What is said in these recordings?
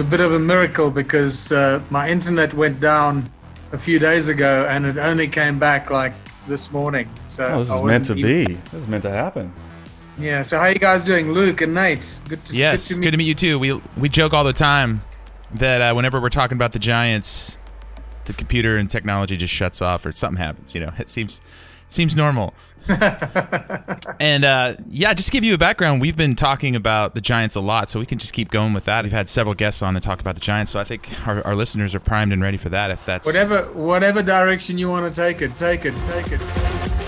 a bit of a miracle because uh, my internet went down a few days ago and it only came back like this morning. So Oh, this I is meant to wasn't be. even- This is meant to happen. Yeah. So how you guys doing, Luke and Nate? Good to Yes, good to good to meet you too. We we joke all the time that uh, whenever we're talking about the Giants, the computer and technology just shuts off or something happens. You know, it seems seems normal. and uh, yeah, just to give you a background, we've been talking about the Giants a lot, so we can just keep going with that. We've had several guests on to talk about the Giants, so I think our, our listeners are primed and ready for that. If that's Whatever whatever direction you want to take it, take it, take it.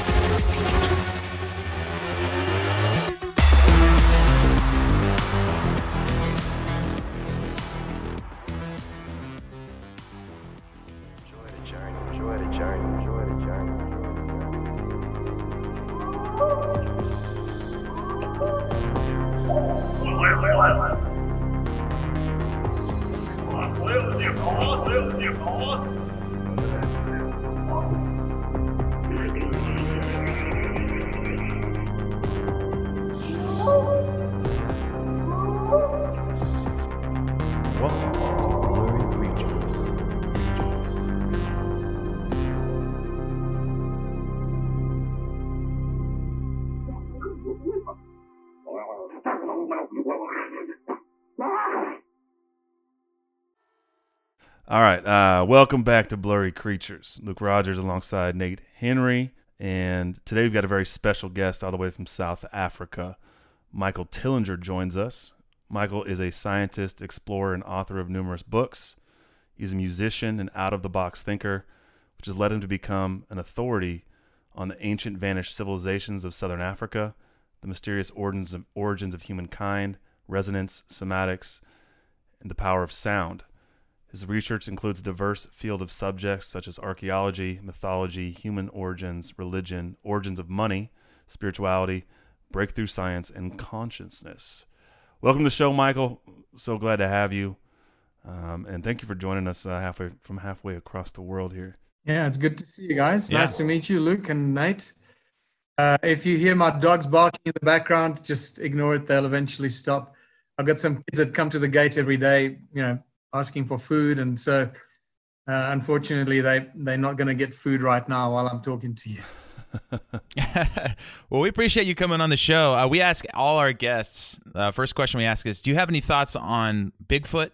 Uh, welcome back to Blurry Creatures. Luke Rogers alongside Nate Henry, and today we've got a very special guest all the way from South Africa. Michael Tellinger joins us. Michael is a scientist, explorer, and author of numerous books. He's a musician and out of the box thinker, which has led him to become an authority on the ancient vanished civilizations of southern Africa, the mysterious origins of, origins of humankind, resonance, somatics, and the power of sound. His research includes a diverse field of subjects such as archaeology, mythology, human origins, religion, origins of money, spirituality, breakthrough science, and consciousness. Welcome to the show, Michael. So glad to have you. Um, and thank you for joining us uh, halfway from halfway across the world here. Yeah, it's good to see you guys. Yeah. Nice to meet you, Luke and Nate. Uh, if you hear my dogs barking in the background, just ignore it. They'll eventually stop. I've got some kids that come to the gate every day, you know, asking for food, and so uh, unfortunately, they they're not going to get food right now while I'm talking to you. well, we appreciate you coming on the show. Uh, we ask all our guests. Uh, first question we ask is: Do you have any thoughts on Bigfoot?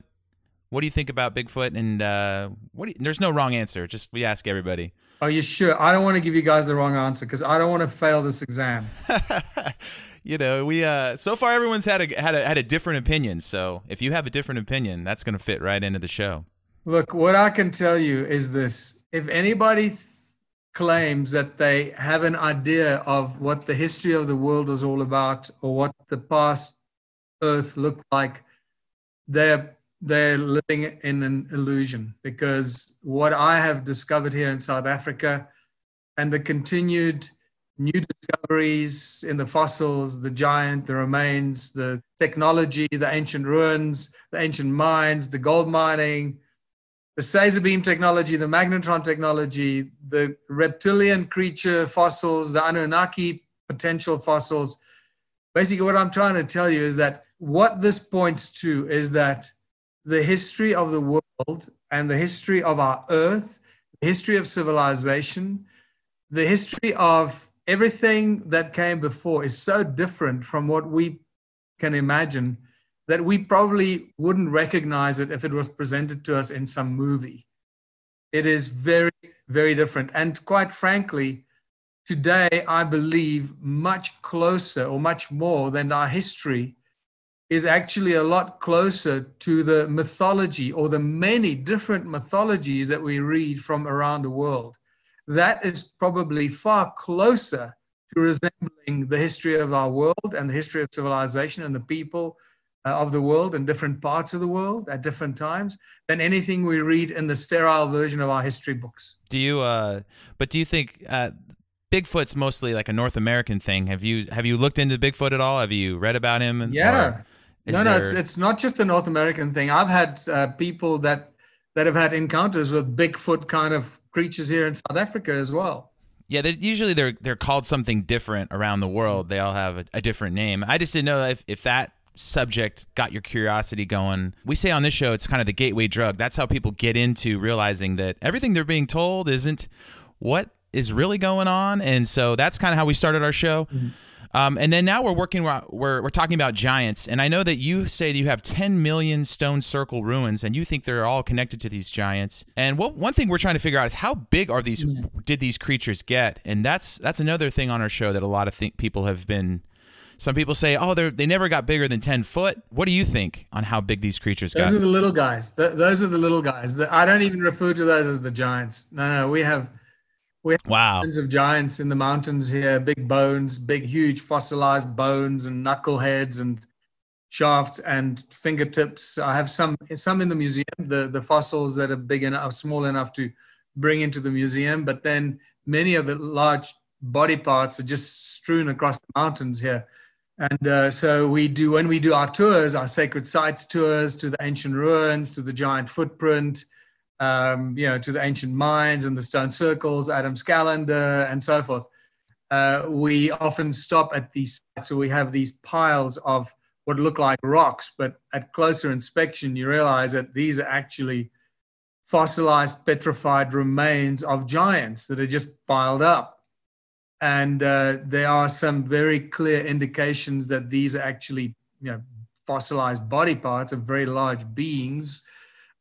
What do you think about Bigfoot? And uh, what? Do you, there's no wrong answer. Just we ask everybody. Are you sure? I don't want to give you guys the wrong answer because I don't want to fail this exam. you know, we uh, so far everyone's had a had a had a different opinion. So if you have a different opinion, that's going to fit right into the show. Look, what I can tell you is this: if anybody th- claims that they have an idea of what the history of the world was all about or what the past Earth looked like, they're they're living in an illusion. Because what I have discovered here in South Africa, and the continued new discoveries in the fossils, the giant, the remains, the technology, the ancient ruins, the ancient mines, the gold mining, the Saser beam technology, the magnetron technology, the reptilian creature fossils, the Anunnaki potential fossils. Basically, what I'm trying to tell you is that what this points to is that the history of the world and the history of our earth, the history of civilization, the history of everything that came before is so different from what we can imagine that we probably wouldn't recognize it if it was presented to us in some movie. It is very, very different. And quite frankly, today, I believe much closer or much more than our history is actually a lot closer to the mythology or the many different mythologies that we read from around the world. That is probably far closer to resembling the history of our world and the history of civilization and the people uh, of the world in different parts of the world at different times than anything we read in the sterile version of our history books. Do you? Uh, but do you think uh, Bigfoot's mostly like a North American thing? Have you have you looked into Bigfoot at all? Have you read about him? Yeah. or is No, no, it's there- it's not just a North American thing. I've had uh, people that that have had encounters with Bigfoot kind of creatures here in South Africa as well. Yeah, they, usually they're they're called something different around the world. They all have a, a different name. I just didn't know if, if that subject got your curiosity going. We say on this show it's kind of the gateway drug. That's how people get into realizing that everything they're being told isn't what is really going on. And so that's kind of how we started our show. Mm-hmm. Um, and then now we're working, we're, we're talking about giants. And I know that you say that you have 10 million stone circle ruins and you think they're all connected to these giants. And what, one thing we're trying to figure out is how big are these, yeah. did these creatures get? And that's, that's another thing on our show that a lot of think people have been some people say, oh, they they never got bigger than 10 foot. What do you think on how big these creatures those got? Those are the little guys. Those are the little guys. The, I don't even refer to those as the giants. No, no, we have we have wow. tons of giants in the mountains here, big bones, big, huge fossilized bones and knuckleheads and shafts and fingertips. I have some some in the museum, the, the fossils that are big enough, small enough to bring into the museum, but then many of the large body parts are just strewn across the mountains here. And uh, so we do, when we do our tours, our sacred sites tours to the ancient ruins, to the giant footprint, um, you know, to the ancient mines and the stone circles, Adam's calendar, and so forth. Uh, we often stop at these sites. So we have these piles of what look like rocks, but at closer inspection, you realize that these are actually fossilized, petrified remains of giants that are just piled up and uh, there are some very clear indications that these are actually you know fossilized body parts of very large beings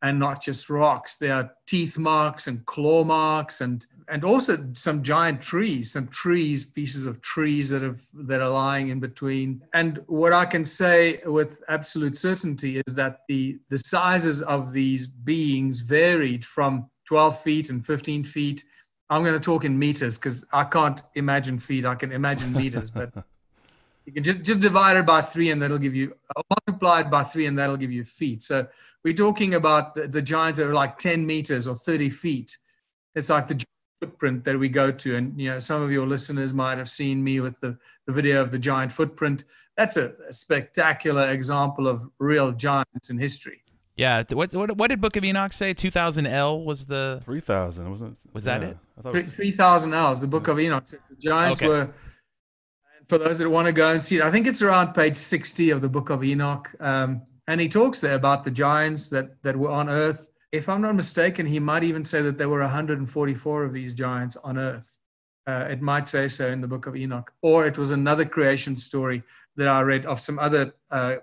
and not just rocks. There are teeth marks and claw marks and and also some giant trees some trees pieces of trees that have that are lying in between. And what i can say with absolute certainty is that the the sizes of these beings varied from 12 feet and 15 feet. I'm going to talk in meters because I can't imagine feet. I can imagine meters, but you can just, just divide it by three and that'll give you, uh, multiply it by three and that'll give you feet. So we're talking about the, the giants that are like 10 meters or 30 feet. It's like the footprint that we go to. And, you know, some of your listeners might have seen me with the, the video of the giant footprint. That's a, a spectacular example of real giants in history. Yeah. What, what what did Book of Enoch say? Two thousand ell was the three thousand, wasn't it? Was that it? I thought it was... three thousand ells. The Book of Enoch. The giants okay. were. For those that want to go and see it, I think it's around page sixty of the Book of Enoch, um, and he talks there about the giants that that were on Earth. If I'm not mistaken, he might even say that there were 144 of these giants on Earth. Uh, it might say so in the Book of Enoch, or it was another creation story that I read of some other uh,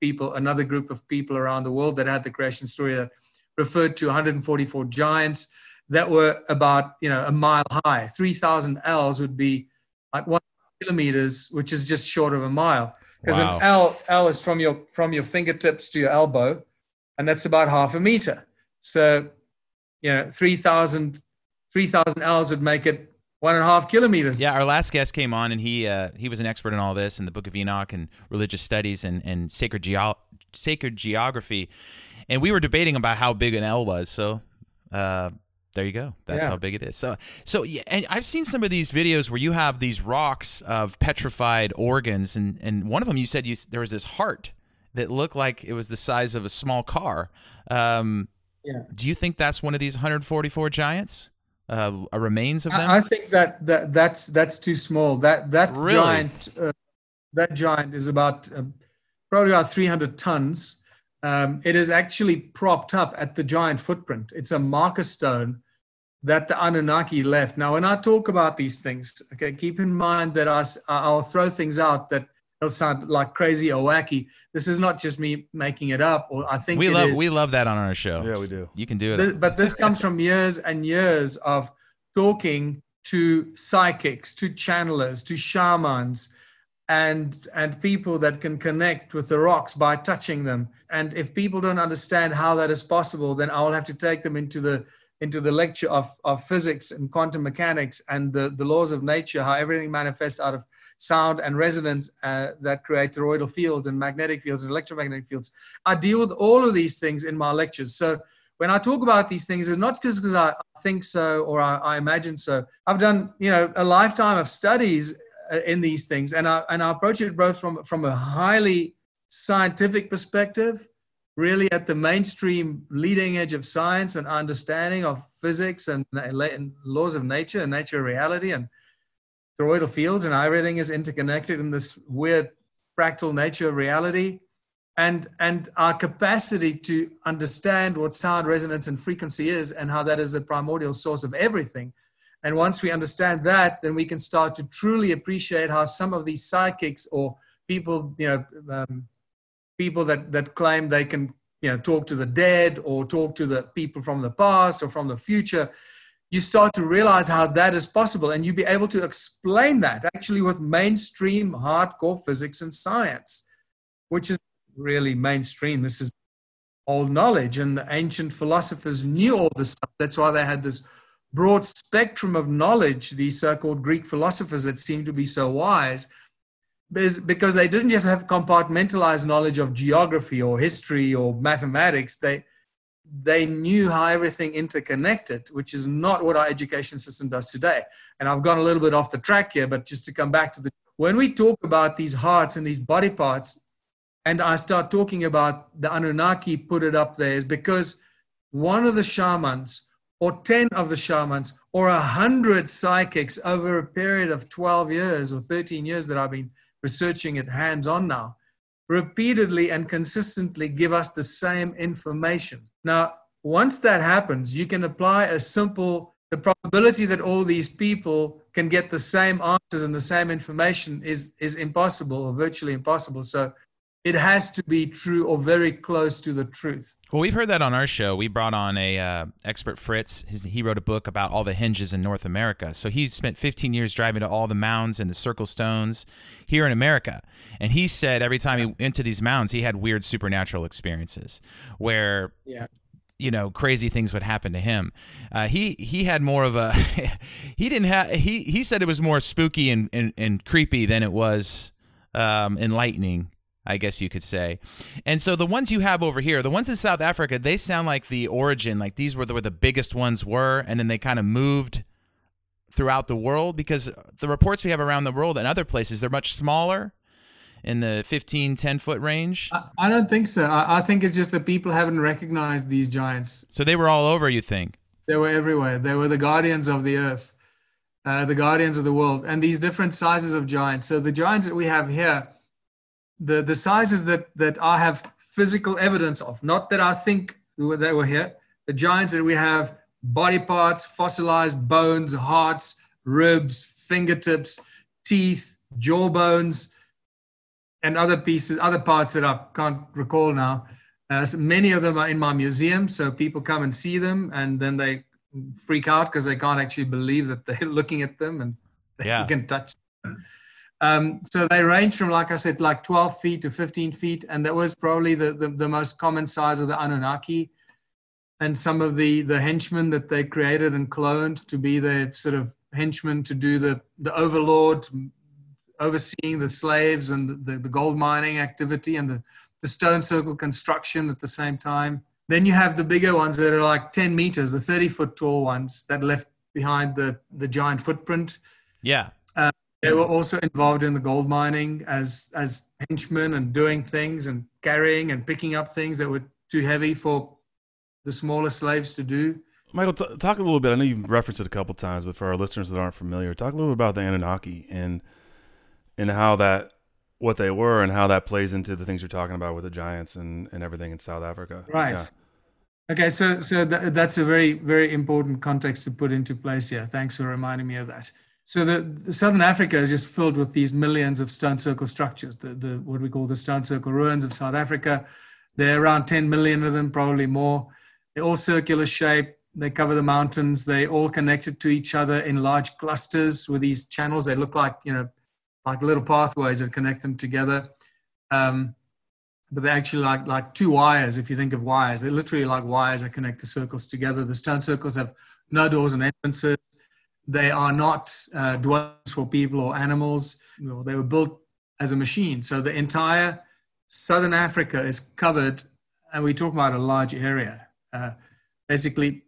people, another group of people around the world that had the creation story that referred to 144 giants that were about you know a mile high. 3,000 ells would be like one kilometers, which is just short of a mile. Because wow. an ell ell is from your from your fingertips to your elbow, and that's about half a meter. So, you know, 3,000 3,000 ells would make it one and a half kilometers. Yeah, our last guest came on, and he uh, he was an expert in all this, in the Book of Enoch and religious studies and and sacred geo- sacred geography, and we were debating about how big an ell was. So. Uh, there you go. That's yeah. how big it is. So, so yeah, and I've seen some of these videos where you have these rocks of petrified organs, and and one of them you said you there was this heart that looked like it was the size of a small car. Um, yeah. Do you think that's one of these 144 giants? uh, remains of them? I, think that, that that's that's too small. That that really? giant uh, that giant is about uh, probably about 300 tons. Um, it is actually propped up at the giant footprint. It's a marker stone that the Anunnaki left. Now, when I talk about these things, okay, keep in mind that I, I'll throw things out that it'll sound like crazy or wacky. This is not just me making it up, or I think we love is. we love that on our show. Yeah, we do. You can do it. But this comes from years and years of talking to psychics, to channelers, to shamans, and and people that can connect with the rocks by touching them. And if people don't understand how that is possible, then I will have to take them into the into the lecture of, of physics and quantum mechanics and the, the laws of nature, how everything manifests out of sound and resonance uh, that create toroidal fields and magnetic fields and electromagnetic fields. I deal with all of these things in my lectures. So when I talk about these things, it's not just because I think so or I, I, imagine so. I've done, you know, a lifetime of studies uh, in these things, and I and I approach it both from from a highly scientific perspective really at the mainstream leading edge of science and understanding of physics and, laws of nature and nature reality and toroidal fields and everything is interconnected in this weird fractal nature of reality. And and our capacity to understand what sound resonance and frequency is and how that is the primordial source of everything. And once we understand that then we can start to truly appreciate how some of these psychics or people you know um, people that that claim they can you know talk to the dead or talk to the people from the past or from the future you start to realize how that is possible. And you be able to explain that actually with mainstream hardcore physics and science which is really mainstream. This is old knowledge. And the ancient philosophers knew all this stuff. That's why they had this broad spectrum of knowledge these so-called greek philosophers that seem to be so wise because they didn't just have compartmentalized knowledge of geography or history or mathematics they they knew how everything interconnected which is not what our education system does today. And i've gone a little bit off the track here but just to come back to the when we talk about these hearts and these body parts and i start talking about the anunnaki put it up there is because one of the shamans or 10 of the shamans or a hundred psychics over a period of 12 years or 13 years that i've been researching it hands on now, repeatedly and consistently give us the same information. Now, once that happens, you can apply a simple the probability that all these people can get the same answers and the same information is is impossible or virtually impossible. So it has to be true or very close to the truth. Well, we've heard that on our show. We brought on a uh, expert, Fritz. His, he wrote a book about all the henges in North America. So he spent 15 years driving to all the mounds and the circle stones here in America. And he said every time he went to these mounds, he had weird supernatural experiences where yeah you know crazy things would happen to him uh, he he had more of a he didn't have he he said it was more spooky and and, and creepy than it was um, enlightening I guess you could say. And so the ones you have over here, the ones in South Africa, they sound like the origin, like these were the, where the biggest ones were, and then they kind of moved throughout the world because the reports we have around the world and other places, they're much smaller in the 15, 10 foot range. I, I don't think so. I, I think it's just that people haven't recognized these giants. So they were all over, you think? They were everywhere. They were the guardians of the earth, uh, the guardians of the world, and these different sizes of giants. So the giants that we have here the the sizes that that I have physical evidence of, not that I think they were here. The giants that we have body parts, fossilized bones, hearts, ribs, fingertips, teeth, jawbones, and other pieces, other parts that I can't recall now. Uh, so many of them are in my museum, so people come and see them, and then they freak out because they can't actually believe that they're looking at them and they yeah. can touch them. Um, so they range from, like I said, like 12 feet to 15 feet. And that was probably the, the, the, most common size of the Anunnaki. And some of the, the henchmen that they created and cloned to be their sort of henchmen to do the, the overlord, overseeing the slaves and the, the gold mining activity and the, the stone circle construction at the same time. Then you have the bigger ones that are like 10 meters, the 30 foot tall ones that left behind the, the giant footprint. Yeah. They were also involved in the gold mining as as henchmen and doing things and carrying and picking up things that were too heavy for the smaller slaves to do. Michael, t- talk a little bit. I know you've referenced it a couple times, but for our listeners that aren't familiar, talk a little bit about the Anunnaki and and how that what they were and how that plays into the things you're talking about with the giants and, and everything in South Africa. Right. Yeah. Okay, so so th- that's a very very important context to put into place here. Thanks for reminding me of that. So the, the, Southern Africa is just filled with these millions of stone circle structures, the, the what we call the stone circle ruins of South Africa. There are around 10 million of them, probably more. They're all circular shape. They cover the mountains. They all connected to each other in large clusters with these channels. They look like you know, like little pathways that connect them together. Um, but they're actually like like two wires. If you think of wires, they're literally like wires that connect the circles together. The stone circles have no doors and entrances. They are not uh, dwellings for people or animals. You know, they were built as a machine. So the entire southern Africa is covered, and we talk about a large area. Uh, basically,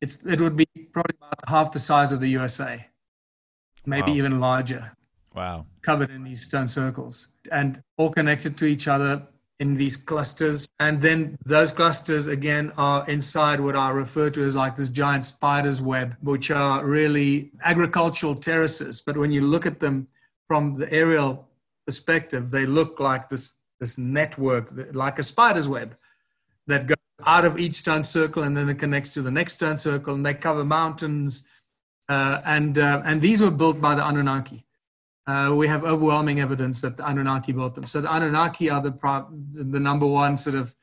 it's it would be probably about half the size of the USA, maybe wow. even larger. Wow! Covered in these stone circles and all connected to each other in these clusters. And then those clusters, again, are inside what I refer to as like this giant spider's web, which are really agricultural terraces. But when you look at them from the aerial perspective, they look like this this network, like a spider's web, that goes out of each stone circle and then it connects to the next stone circle, and they cover mountains. Uh, and uh, and these were built by the Anunnaki. Uh, we have overwhelming evidence that the Anunnaki built them. So the Anunnaki are the the number one sort of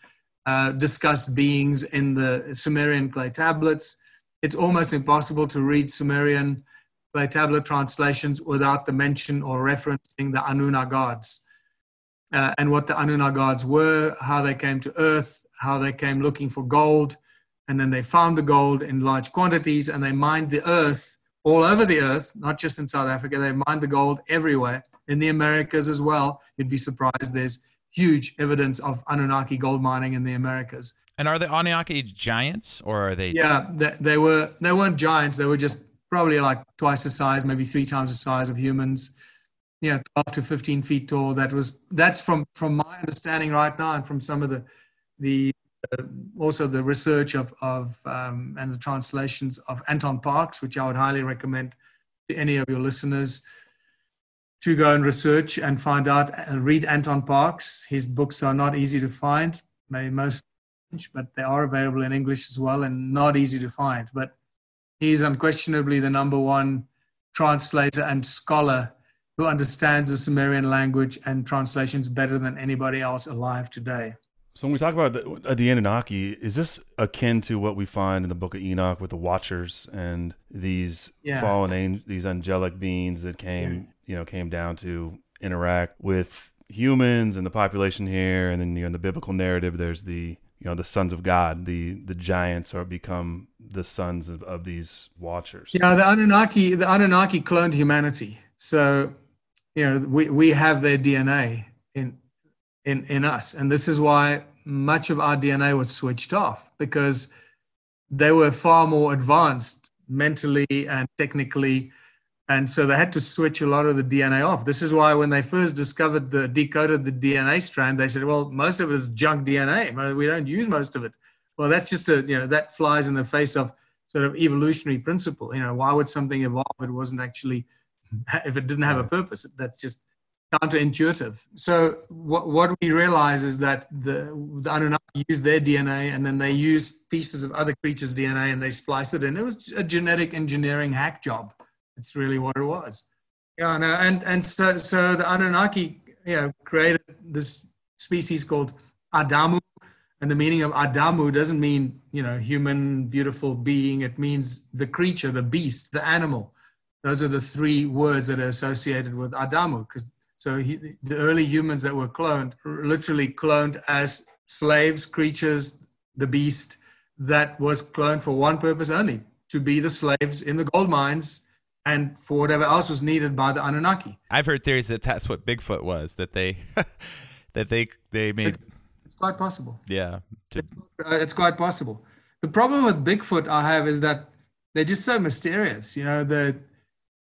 uh, discussed beings in the Sumerian clay tablets. It's almost impossible to read Sumerian clay tablet translations without the mention or referencing the Anuna gods. Uh, and what the Anuna gods were, how they came to Earth, how they came looking for gold, and then they found the gold in large quantities and they mined the Earth all over the Earth, not just in South Africa. They mined the gold everywhere, in the Americas as well. You'd be surprised. There's huge evidence of Anunnaki gold mining in the Americas. And are the Anunnaki giants, or are they? Yeah, they, they were. They weren't giants. They were just probably like twice the size, maybe three times the size of humans. Yeah, 12 to 15 feet tall. That was that's from from my understanding right now, and from some of the the also the research of of um, and the translations of Anton Parks, which I would highly recommend to any of your listeners to go and research and find out and read Anton Parks. His books are not easy to find, maybe most, but they are available in English as well and not easy to find. But he's unquestionably the number one translator and scholar who understands the Sumerian language and translations better than anybody else alive today. So when we talk about the, the Anunnaki, is this akin to what we find in the Book of Enoch with the Watchers and these yeah. fallen angels, these angelic beings that came, yeah. you know, came down to interact with humans and the population here, and then you know in the biblical narrative, there's the you know the sons of God, the the giants are become the sons of, of these Watchers. Yeah, the Anunnaki, the Anunnaki cloned humanity, so you know we we have their DNA in in, in us. And this is why much of our DNA was switched off because they were far more advanced mentally and technically. And so they had to switch a lot of the DNA off. This is why when they first discovered the decoded the DNA strand, they said, well, most of it is junk DNA. We don't use most of it. Well, that's just a, you know, that flies in the face of sort of evolutionary principle. You know, why would something evolve if it wasn't actually, if it didn't have a purpose? That's just counterintuitive. So what, what we realize is that the, the Anunnaki use their DNA and then they use pieces of other creatures' DNA and they splice it in. It was a genetic engineering hack job. It's really what it was. Yeah, no, and and so so the Anunnaki, you know, created this species called Adamu, and the meaning of Adamu doesn't mean you know human, beautiful being. It means the creature, the beast, the animal. Those are the three words that are associated with Adamu, because so he, the early humans that were cloned, literally cloned as slaves, creatures, the beast that was cloned for one purpose only, to be the slaves in the gold mines and for whatever else was needed by the Anunnaki. I've heard theories that that's what Bigfoot was, that they that they they made. It's quite possible. Yeah, it's, it's quite possible. The problem with Bigfoot I have is that they're just so mysterious. You know, the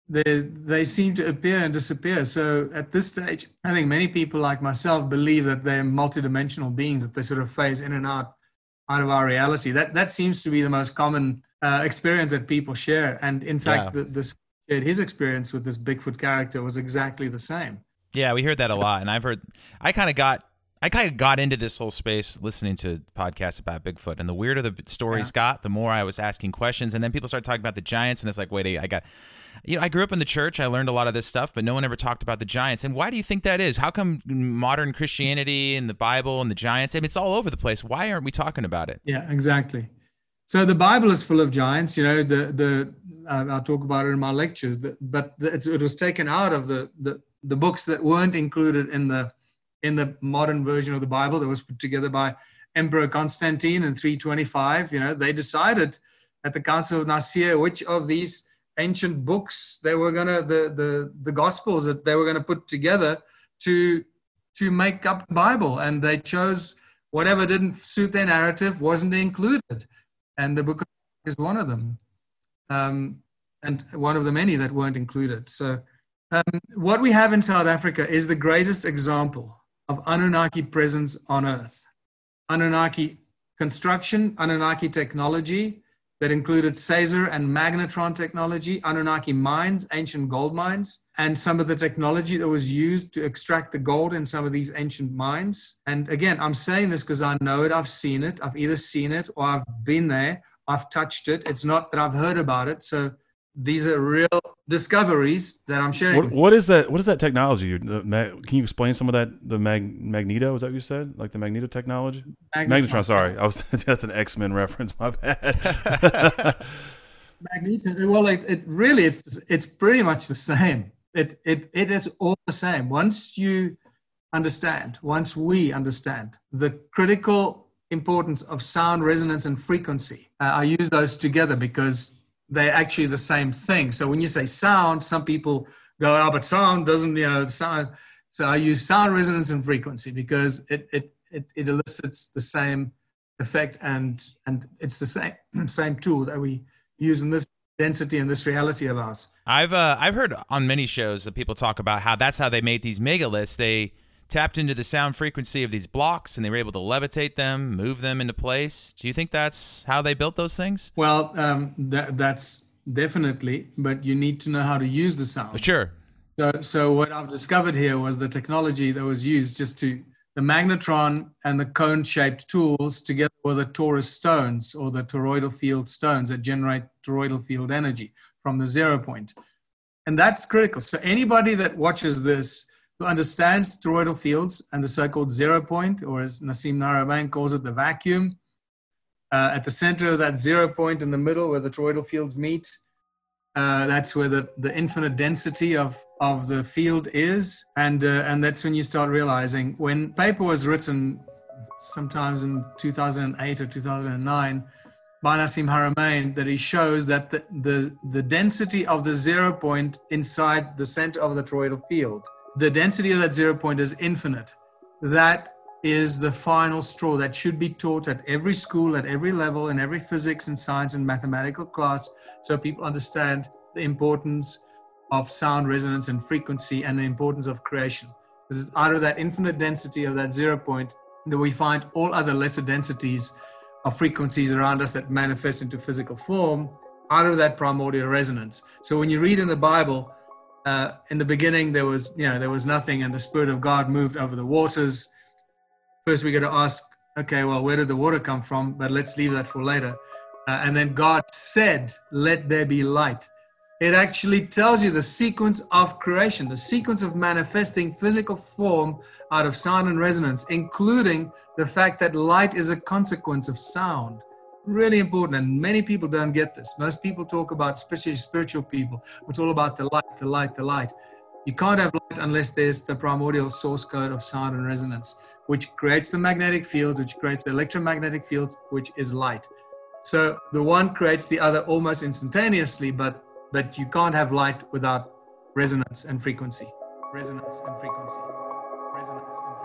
they, they seem to appear and disappear. So at this stage, I think many people like myself believe that they're multidimensional beings, that they sort of phase in and out out of our reality. That that seems to be the most common uh, experience that people share. And in fact, yeah. the, this his experience with this Bigfoot character was exactly the same. Yeah, we heard that a lot, and I've heard. I kind of got I kind of got into this whole space listening to podcasts about Bigfoot, and the weirder the stories yeah. got, the more I was asking questions, and then people started talking about the giants, and it's like, wait, I got you know, I grew up in the church. I learned a lot of this stuff, but no one ever talked about the giants. And why do you think that is? How come modern Christianity and the Bible and the giants? I mean, it's all over the place. Why aren't we talking about it? Yeah, exactly. So the Bible is full of giants. You know, the the uh, I'll talk about it in my lectures. The, but the, it was taken out of the, the the books that weren't included in the in the modern version of the Bible that was put together by Emperor Constantine in 325. You know, they decided at the Council of Nicaea which of these ancient books they were gonna the the the gospels that they were gonna put together to to make up the bible. And they chose whatever didn't suit their narrative wasn't included. And the book is one of them. Um, and one of the many that weren't included. So um, what we have in south africa is the greatest example of anunnaki presence on earth. Anunnaki construction anunnaki technology that included Saser and magnetron technology, Anunnaki mines, ancient gold mines, and some of the technology that was used to extract the gold in some of these ancient mines. And again, I'm saying this because I know it, I've seen it, I've either seen it or I've been there, I've touched it. It's not that I've heard about it. So these are real discoveries that I'm sharing. What, what is that? What is that technology? The, can you explain some of that? The mag, magneto is that what you said? Like the magneto technology? Magnetron. Magnetron. Sorry, I was. That's an X Men reference. My bad. Magneto. Well, it, it really it's it's pretty much the same. It it it is all the same. Once you understand, once we understand the critical importance of sound resonance and frequency, uh, I use those together because they're actually the same thing. So when you say sound, some people go, "Oh, but sound doesn't," you know, sound. So I use sound resonance and frequency because it it it, it elicits the same effect and and it's the same same tool that we use in this density and this reality of ours. I've uh, I've heard on many shows that people talk about how that's how they made these megaliths. They tapped into the sound frequency of these blocks and they were able to levitate them, move them into place. Do you think that's how they built those things? Well, um, that, that's definitely, but you need to know how to use the sound. Sure. So, so what I've discovered here was the technology that was used just to the magnetron and the cone-shaped tools together with the torus stones or the toroidal field stones that generate toroidal field energy from the zero point. And that's critical. So anybody that watches this who understands toroidal fields and the so-called zero point, or as Nassim Haramein calls it, the vacuum, uh, at the center of that zero point in the middle where the toroidal fields meet, uh, that's where the, the infinite density of, of the field is. And, uh, and that's when you start realizing when paper was written, sometimes in 2008 or 2009, by Nassim Haramein, that he shows that the, the, the density of the zero point inside the center of the toroidal field, the density of that zero point is infinite. That is the final straw that should be taught at every school, at every level, in every physics and science and mathematical class, so people understand the importance of sound resonance and frequency and the importance of creation. Is out of that infinite density of that zero point that we find all other lesser densities of frequencies around us that manifest into physical form out of that primordial resonance. So when you read in the Bible, uh, in the beginning there was, you know, there was nothing, and the Spirit of God moved over the waters first we got to ask, okay, well, where did the water come from? But let's leave that for later. Uh, and then God said, let there be light. It actually tells you the sequence of creation, the sequence of manifesting physical form out of sound and resonance, including the fact that light is a consequence of sound. Really important, and many people don't get this. Most people talk about, especially spiritual people, it's all about the light, the light, the light. You can't have light unless there's the primordial source code of sound and resonance, which creates the magnetic fields, which creates the electromagnetic fields, which is light. So the one creates the other almost instantaneously, but but you can't have light without resonance and frequency. Resonance and frequency. Resonance and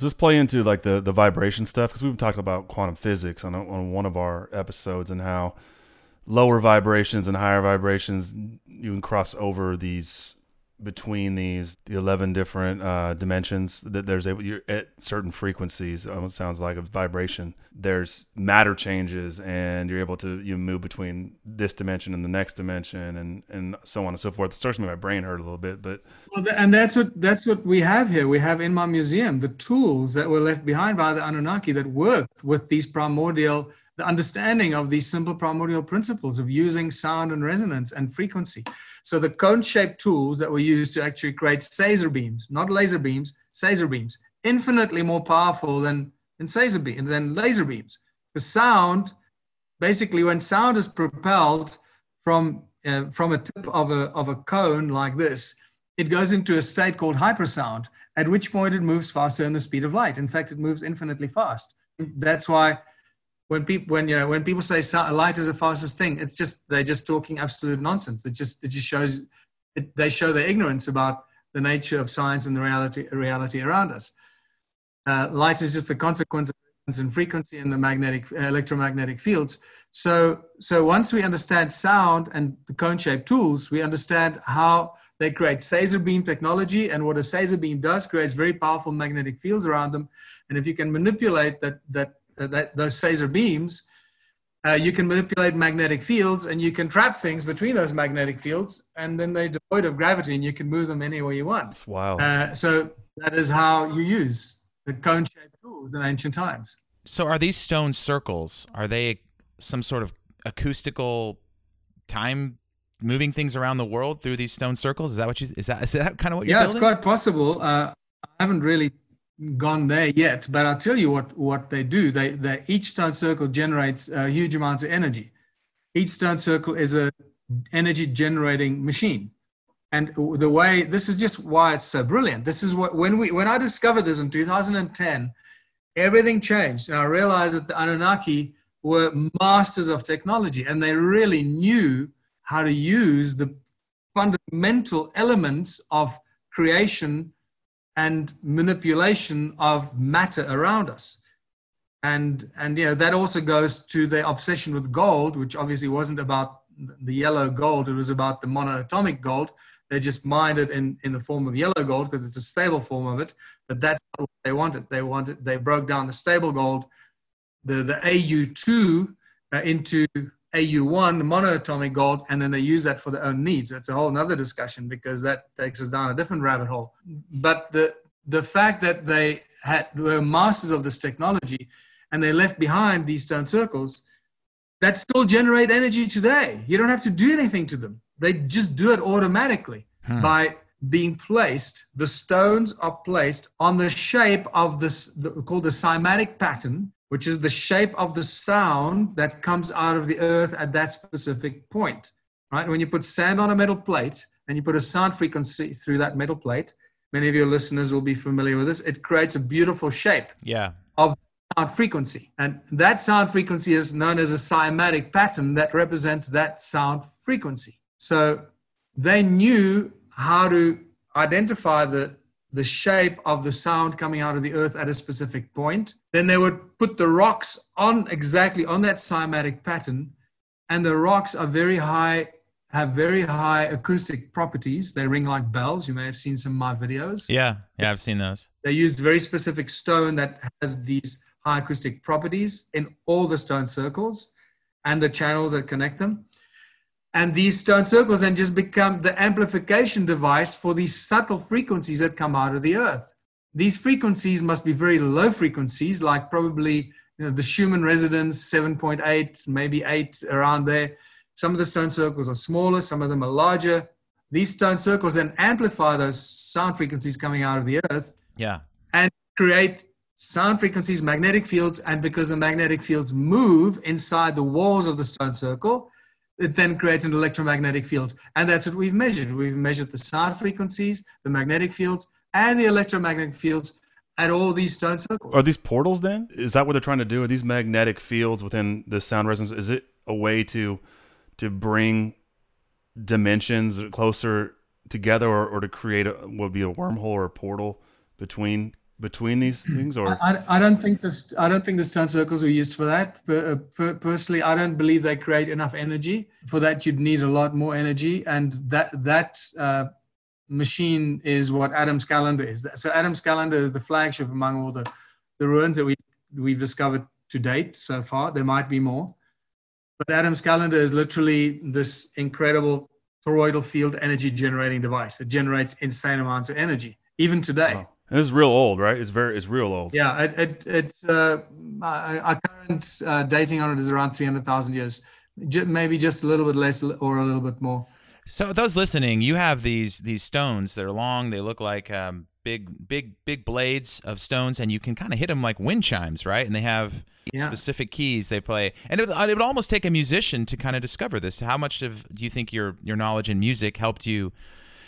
Does this play into like the the vibration stuff? Because we've been talking about quantum physics on a, on one of our episodes and how lower vibrations and higher vibrations you can cross over these between these the 11 different uh, dimensions that there's able you're at certain frequencies um, it sounds like a vibration there's matter changes and you're able to you move between this dimension and the next dimension and and so on and so forth it starts to make my brain hurt a little bit but Well, and that's what that's what we have here. We have in my museum the tools that were left behind by the Anunnaki that worked with these primordial, the understanding of these simple primordial principles of using sound and resonance and frequency. So the cone-shaped tools that were used to actually create Saser beams, not laser beams, Saser beams, infinitely more powerful than than Saser beam than laser beams. The sound, basically, when sound is propelled from uh, from a tip of a of a cone like this, it goes into a state called hypersound, at which point it moves faster than the speed of light. In fact, it moves infinitely fast. That's why when people when you know when people say light is the fastest thing, it's just they're just talking absolute nonsense. It just it just shows it, they show their ignorance about the nature of science and the reality reality around us. Uh, light is just a consequence of and frequency and the magnetic uh, electromagnetic fields. So, so once we understand sound and the cone-shaped tools, we understand how they create Saser beam technology, and what a Saser beam does creates very powerful magnetic fields around them. And if you can manipulate that that, that those Saser beams, uh, you can manipulate magnetic fields, and you can trap things between those magnetic fields, and then they're devoid of gravity, and you can move them anywhere you want. That's wild. Uh, so that is how you use the cone-shaped tools in ancient times. So are these stone circles? Are they some sort of acoustical time moving things around the world through these stone circles? Is that what you is that is that kind of what you're yeah, building? it's quite possible. Uh, I haven't really gone there yet, but I'll tell you what what they do. They they each stone circle generates uh, huge amounts of energy. Each stone circle is a energy generating machine. And the way this is just why it's so brilliant. This is what when we when I discovered this in 2010, everything changed, and I realized that the Anunnaki were masters of technology, and they really knew how to use the fundamental elements of creation and manipulation of matter around us. And and you know that also goes to the obsession with gold, which obviously wasn't about the yellow gold; it was about the monoatomic gold they just mined it in, in the form of yellow gold because it's a stable form of it. But that's not what they wanted. They wanted they broke down the stable gold, the the AU2 uh, into AU1, the monoatomic gold, and then they use that for their own needs. That's a whole other discussion because that takes us down a different rabbit hole. But the the fact that they had were masters of this technology and they left behind these stone circles that still generate energy today. You don't have to do anything to them. They just do it automatically hmm. by being placed. The stones are placed on the shape of this the, called the cymatic pattern, which is the shape of the sound that comes out of the earth at that specific point. Right? When you put sand on a metal plate and you put a sound frequency through that metal plate, many of your listeners will be familiar with this. It creates a beautiful shape. Yeah. Of sound frequency. And that sound frequency is known as a cymatic pattern that represents that sound frequency. So they knew how to identify the, the shape of the sound coming out of the earth at a specific point. Then they would put the rocks on exactly on that cymatic pattern. And the rocks are very high, have very high acoustic properties. They ring like bells. You may have seen some of my videos. Yeah, yeah, I've seen those. They used very specific stone that has these high acoustic properties in all the stone circles and the channels that connect them. And these stone circles then just become the amplification device for these subtle frequencies that come out of the earth. These frequencies must be very low frequencies, like probably you know, the Schumann resonance 7.8, maybe 8 around there. Some of the stone circles are smaller, some of them are larger. These stone circles then amplify those sound frequencies coming out of the earth. Yeah. And create sound frequencies, magnetic fields, and because the magnetic fields move inside the walls of the stone circle, it then creates an electromagnetic field. And that's what we've measured. We've measured the sound frequencies, the magnetic fields, and the electromagnetic fields at all these stone circles. Are these portals then? Is that what they're trying to do? Are these magnetic fields within the sound resonance? Is it a way to to bring dimensions closer together or, or to create a would be a wormhole or a portal between between these things or? I, I don't think this i don't think the stone circles were used for that. Uh, personally i don't believe they create enough energy. For that you'd need a lot more energy and that that uh, machine is what adam's calendar is. So adam's calendar is the flagship among all the the ruins that we we've discovered to date so far. There might be more. But adam's calendar is literally this incredible toroidal field energy generating device it generates insane amounts of energy even today. Wow. It's real old, right? It's very, it's real old. Yeah, it, it it's uh, our current uh, dating on it is around three hundred thousand years, J- maybe just a little bit less or a little bit more. So those listening, you have these these stones. They're long. They look like um, big, big, big blades of stones, and you can kind of hit them like wind chimes, right? And they have yeah. specific keys they play. And it, it would almost take a musician to kind of discover this. How much of do you think your your knowledge in music helped you?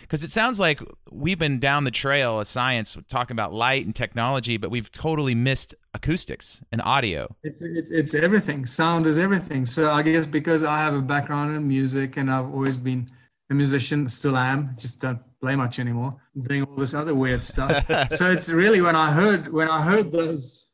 Because it sounds like we've been down the trail of science talking about light and technology, but we've totally missed acoustics and audio. It's, it's, it's everything. Sound is everything. So I guess because I have a background in music and I've always been a musician, still am, just don't play much anymore, doing all this other weird stuff. so it's really when I heard when I heard those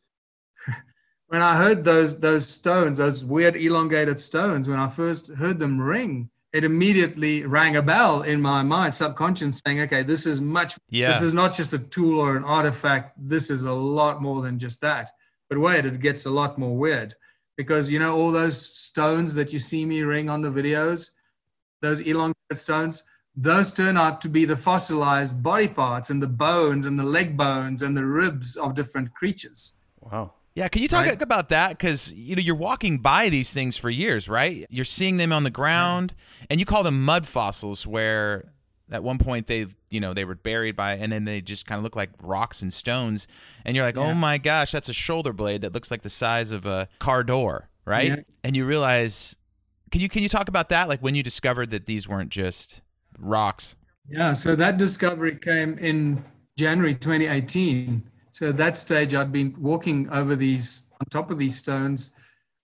when I heard those those stones, those weird elongated stones, when I first heard them ring, it immediately rang a bell in my mind, subconscious, saying, "Okay, this is much. Yeah. This is not just a tool or an artifact. This is a lot more than just that." But wait, it gets a lot more weird because you know all those stones that you see me ring on the videos, those elongated stones. Those turn out to be the fossilized body parts and the bones and the leg bones and the ribs of different creatures. Wow. Yeah, can you talk Right. about that? Because you know you're walking by these things for years, right? You're seeing them on the ground, and you call them mud fossils, where at one point they, you know, they were buried by, and then they just kind of look like rocks and stones, and you're like, oh my gosh, that's a shoulder blade that looks like the size of a car door, right? Yeah. And you realize, can you can you talk about that? Like when you discovered that these weren't just rocks. Yeah, so that discovery came in January 2018. So at that stage, I'd been walking over these, on top of these stones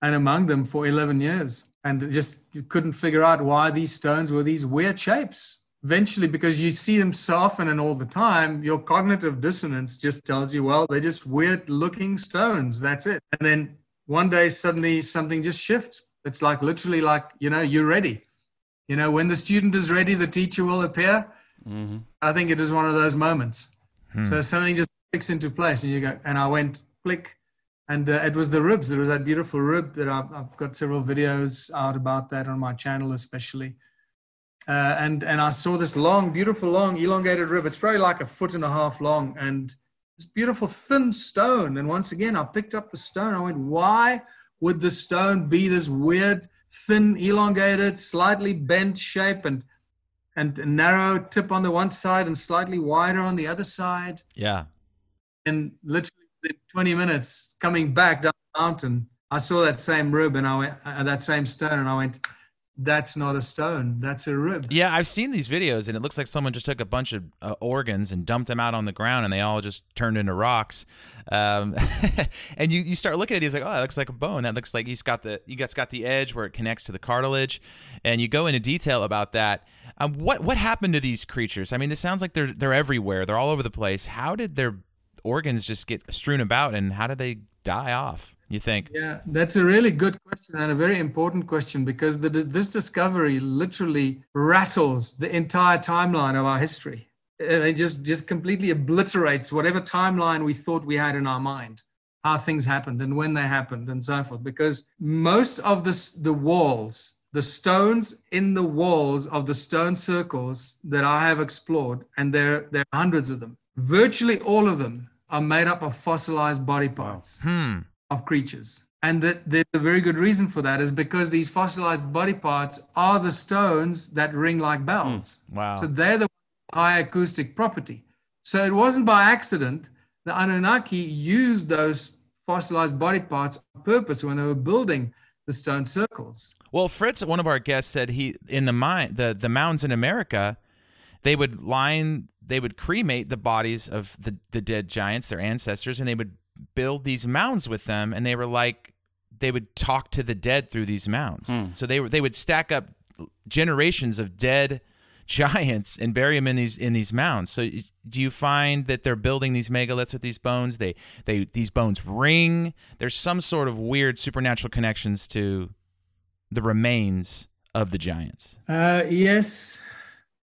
and among them for 11 years and just couldn't figure out why these stones were these weird shapes. Eventually, because you see them so often and all the time, your cognitive dissonance just tells you, well, they're just weird looking stones. That's it. And then one day, suddenly something just shifts. It's like literally like, you know, you're ready. You know, when the student is ready, the teacher will appear. Mm-hmm. I think it is one of those moments. Hmm. So something just clicks into place, and you go. And I went click, and uh, it was the ribs. There was that beautiful rib that I've, I've got several videos out about that on my channel, especially. Uh, and and I saw this long, beautiful, long, elongated rib. It's probably like a foot and a half long, and this beautiful thin stone. And once again, I picked up the stone. I went, why would the stone be this weird, thin, elongated, slightly bent shape, and and narrow tip on the one side and slightly wider on the other side? Yeah. And literally within 20 minutes coming back down the mountain, I saw that same rib and I went, uh, that same stone, and I went, that's not a stone, that's a rib. Yeah, I've seen these videos, and it looks like someone just took a bunch of uh, organs and dumped them out on the ground, and they all just turned into rocks. Um, and you, you start looking at these like, oh, that looks like a bone. That looks like he's got the you got got the edge where it connects to the cartilage, and you go into detail about that. Um, what what happened to these creatures? I mean, this sounds like they're they're everywhere. They're all over the place. How did their organs just get strewn about, and how do they die off? You think? Yeah, that's a really good question and a very important question because the, this discovery literally rattles the entire timeline of our history. It just, just completely obliterates whatever timeline we thought we had in our mind, how things happened and when they happened and so forth. Because most of this, the walls, the stones in the walls of the stone circles that I have explored, and there, there are hundreds of them, virtually all of them are made up of fossilized body parts Hmm. of creatures. And that there's a very good reason for that is because these fossilized body parts are the stones that ring like bells. Wow. So they're the high acoustic property. So it wasn't by accident the Anunnaki used those fossilized body parts on purpose when they were building the stone circles. Well, Fritz, one of our guests, said he in the mine the the mounds in America, they would line they would cremate the bodies of the the dead giants, their ancestors, and they would build these mounds with them, and they were like they would talk to the dead through these mounds. So they were they would stack up generations of dead giants and bury them in these in these mounds. So do you find that they're building these megaliths with these bones? They they these bones ring. There's some sort of weird supernatural connections to the remains of the giants. Uh, yes,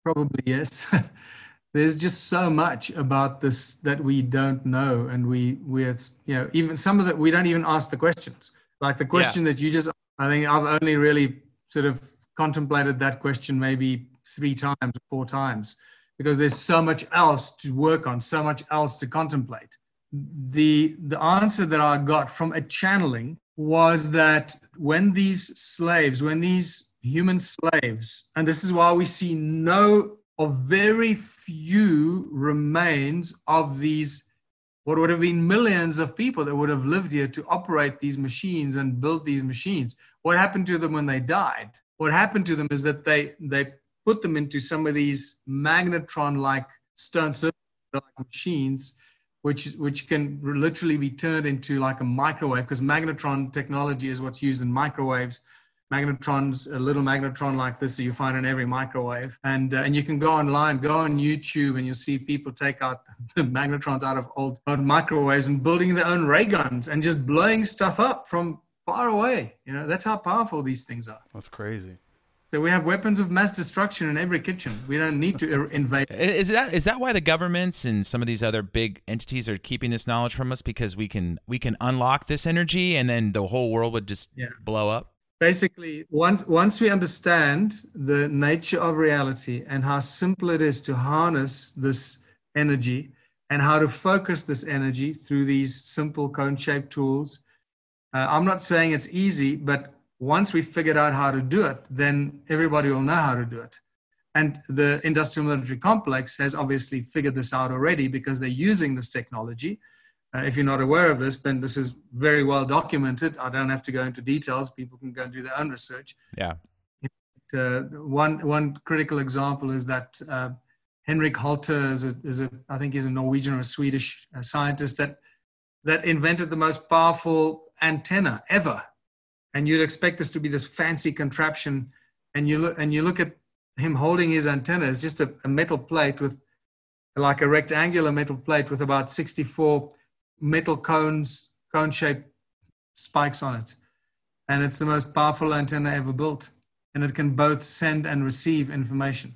probably yes. There's just so much about this that we don't know, and we we're you know even some of that we don't even ask the questions. Like the question that you just, I think I've only really sort of contemplated that question maybe three times, four times, because there's so much else to work on, so much else to contemplate. The the answer that I got from a channeling was that when these slaves, when these human slaves, and this is why we see no or very few remains of these what would have been millions of people that would have lived here to operate these machines and build these machines. What happened to them when they died? What happened to them is that they they put them into some of these magnetron-like stone circuit machines, which which can literally be turned into like a microwave because magnetron technology is what's used in microwaves magnetrons, a little magnetron like this that you find in every microwave. And, uh, and you can go online, go on YouTube, and you'll see people take out the magnetrons out of old, old microwaves and building their own ray guns and just blowing stuff up from far away. You know, that's how powerful these things are. That's crazy. So we have weapons of mass destruction in every kitchen. We don't need to invade. Is that is that why the governments and some of these other big entities are keeping this knowledge from us because we can we can unlock this energy and then the whole world would just Yeah. blow up? Basically, once once we understand the nature of reality and how simple it is to harness this energy and how to focus this energy through these simple cone-shaped tools, uh, I'm not saying it's easy, but once we figured out how to do it, then everybody will know how to do it. And the industrial military complex has obviously figured this out already because they're using this technology. Uh, if you're not aware of this, then this is very well documented. I don't have to go into details. People can go and do their own research. Yeah. Uh, one one critical example is that uh, Henrik Holter is a, is a I think he's a Norwegian or a Swedish uh, scientist that that invented the most powerful antenna ever. And you'd expect this to be this fancy contraption, and you look and you look at him holding his antenna. It's just a, a metal plate with like a rectangular metal plate with about 64 metal cones, cone-shaped spikes on it. And it's the most powerful antenna ever built. And it can both send and receive information.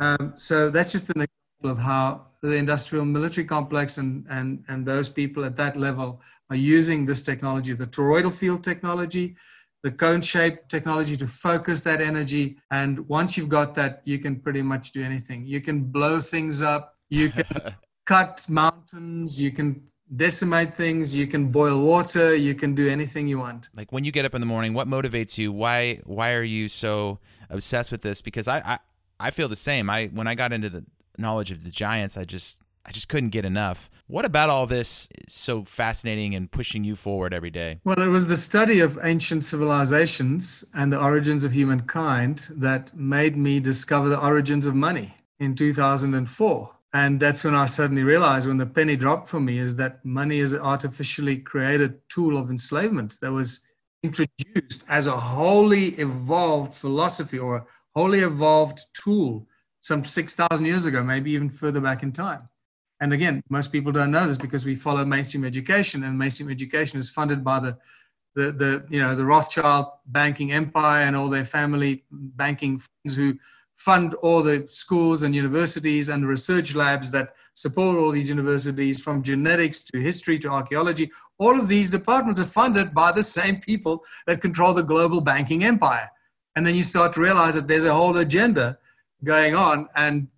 Um, so that's just an example of how the industrial military complex and, and, and those people at that level are using this technology, the toroidal field technology, the cone shaped technology to focus that energy. And once you've got that, you can pretty much do anything. You can blow things up, you can cut mountains, you can decimate things, you can boil water, you can do anything you want. Like when you get up in the morning, what motivates you? Why why are you so obsessed with this? Because I I, I feel the same. I when I got into the knowledge of the giants, I just I just couldn't get enough. What about all this is so fascinating and pushing you forward every day? Well, it was the study of ancient civilizations and the origins of humankind that made me discover the origins of money in 2004. And that's when I suddenly realized, when the penny dropped for me, is that money is an artificially created tool of enslavement that was introduced as a wholly evolved philosophy or a wholly evolved tool some 6,000 years ago, maybe even further back in time. And again, most people don't know this because we follow mainstream education, and mainstream education is funded by the, the, the you know, the Rothschild banking empire and all their family banking friends who fund all the schools and universities and research labs that support all these universities from genetics to history to archaeology. All of these departments are funded by the same people that control the global banking empire. And then you start to realize that there's a whole agenda going on. And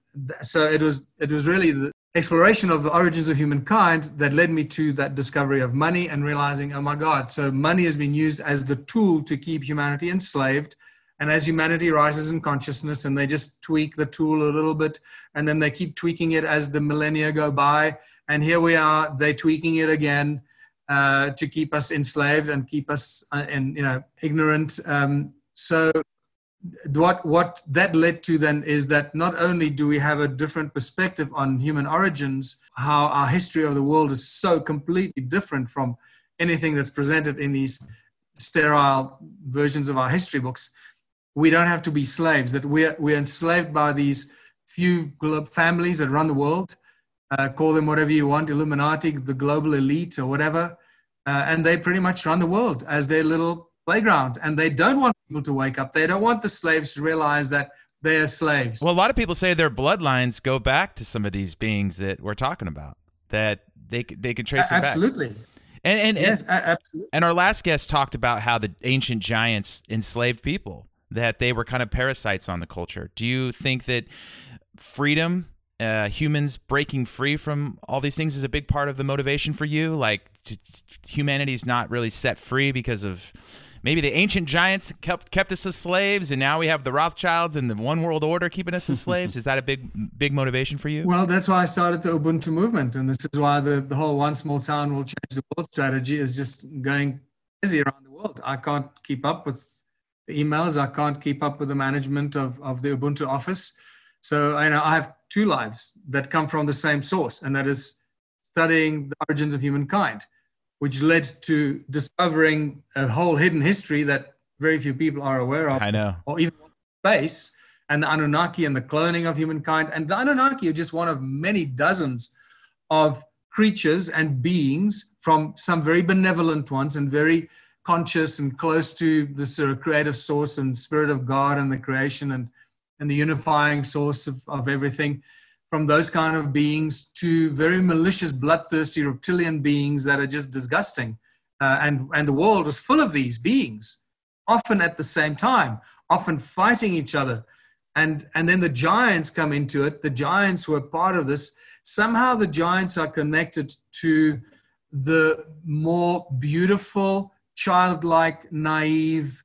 so it was, it was really the exploration of the origins of humankind that led me to that discovery of money and realizing, oh my God, so money has been used as the tool to keep humanity enslaved and as humanity rises in consciousness and they just tweak the tool a little bit, and then they keep tweaking it as the millennia go by. And here we are, they tweaking it again uh, to keep us enslaved and keep us uh, in, you know, ignorant. Um, so what what that led to then is that not only do we have a different perspective on human origins, how our history of the world is so completely different from anything that's presented in these sterile versions of our history books we don't have to be slaves that we're, we're enslaved by these few families that run the world uh, call them whatever you want illuminati the global elite or whatever uh, and they pretty much run the world as their little playground and they don't want people to wake up they don't want the slaves to realize that they're slaves Well, a lot of people say their bloodlines go back to some of these beings that we're talking about. That they they can trace back. absolutely And and, and yes absolutely And our last guest talked about how the ancient giants enslaved people, that they were kind of parasites on the culture. Do you think that freedom, uh, humans breaking free from all these things, is a big part of the motivation for you? Like, t- t- humanity's not really set free because of maybe the ancient giants kept kept us as slaves, and now we have the Rothschilds and the One World Order keeping us as slaves. Is that a big big motivation for you? Well, that's why I started the Ubuntu movement. And this is why the, the whole one small town will change the world strategy is just going crazy around the world. I can't keep up with the emails. I can't keep up with the management of, of the Ubuntu office. So I know I have two lives that come from the same source, and that is studying the origins of humankind, which led to discovering a whole hidden history that very few people are aware of, I know. or even space, and the Anunnaki and the cloning of humankind. And the Anunnaki are just one of many dozens of creatures and beings from some very benevolent ones and very conscious and close to the sort of creative source and spirit of God and the creation and, and the unifying source of, of everything from those kind of beings to very malicious, bloodthirsty reptilian beings that are just disgusting. Uh, and, and the world is full of these beings, often at the same time, often fighting each other. And, and then the giants come into it. The giants were part of this. Somehow the giants are connected to the more beautiful, childlike, naive,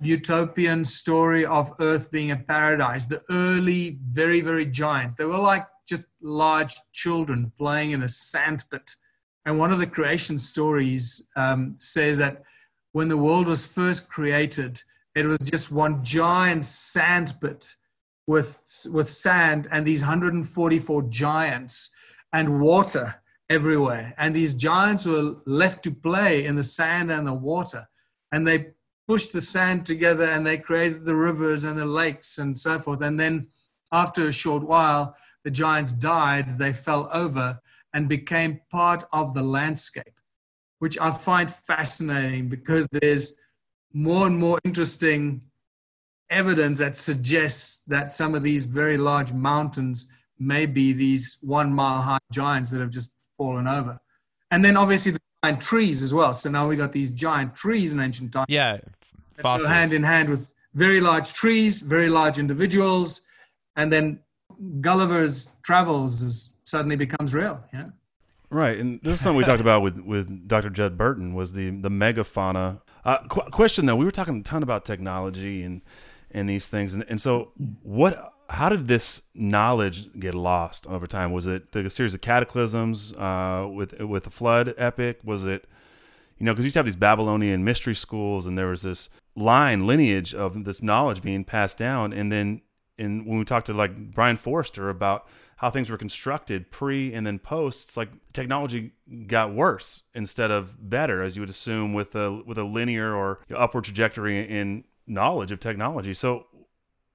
utopian story of Earth being a paradise. The early, very, very giants. They were like just large children playing in a sandpit. And one of the creation stories um, says that when the world was first created, it was just one giant sandpit with, with sand and these 144 giants and water everywhere. And these giants were left to play in the sand and the water. And they pushed the sand together and they created the rivers and the lakes and so forth. And then after a short while, the giants died, they fell over and became part of the landscape, which I find fascinating because there's more and more interesting evidence that suggests that some of these very large mountains may be these one mile high giants that have just fallen over. And then obviously the giant trees as well. So now we got these giant trees in ancient times. Yeah, fossils. hand in hand with very large trees, very large individuals, and then Gulliver's Travels is, suddenly becomes real. Yeah. Right, and this is something we talked about with, with Dr. Judd Burton was the the megafauna. Uh, qu- question though, we were talking a ton about technology and and these things, and, and so what? How did this knowledge get lost over time? Was it the series of cataclysms uh, with with the flood epic? Was it you know because you used to have these Babylonian mystery schools, and there was this line lineage of this knowledge being passed down, and then and when we talked to like Brien Foerster about how things were constructed pre and then post, it's like technology got worse instead of better, as you would assume with a with a linear or upward trajectory in knowledge of technology. So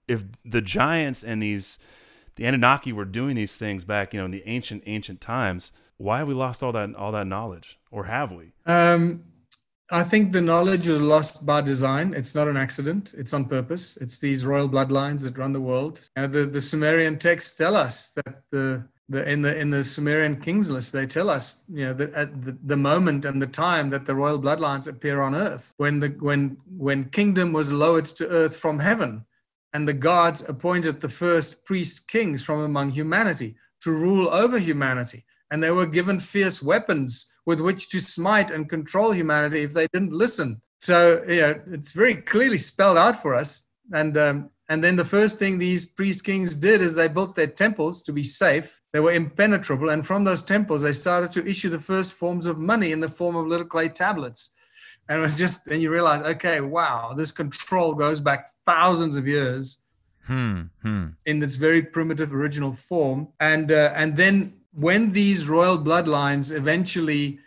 if the giants and these the Anunnaki were doing these things back, you know, in the ancient ancient times, why have we lost all that all that knowledge, or have we? Um, I think the knowledge was lost by design. It's not an accident. It's on purpose. It's these royal bloodlines that run the world. The, the Sumerian texts tell us that the, the in the in the Sumerian kings list, they tell us, you know, that at the, the moment and the time that the royal bloodlines appear on earth, when the when when kingdom was lowered to earth from heaven, and the gods appointed the first priest kings from among humanity to rule over humanity, and they were given fierce weapons with which to smite and control humanity if they didn't listen. So yeah, it's very clearly spelled out for us. And um, and then the first thing these priest kings did is they built their temples to be safe. They were impenetrable, and from those temples they started to issue the first forms of money in the form of little clay tablets. And it was just, and you realize, okay, wow, this control goes back thousands of years Hmm. Hmm. in its very primitive original form. And uh, and then when these royal bloodlines eventually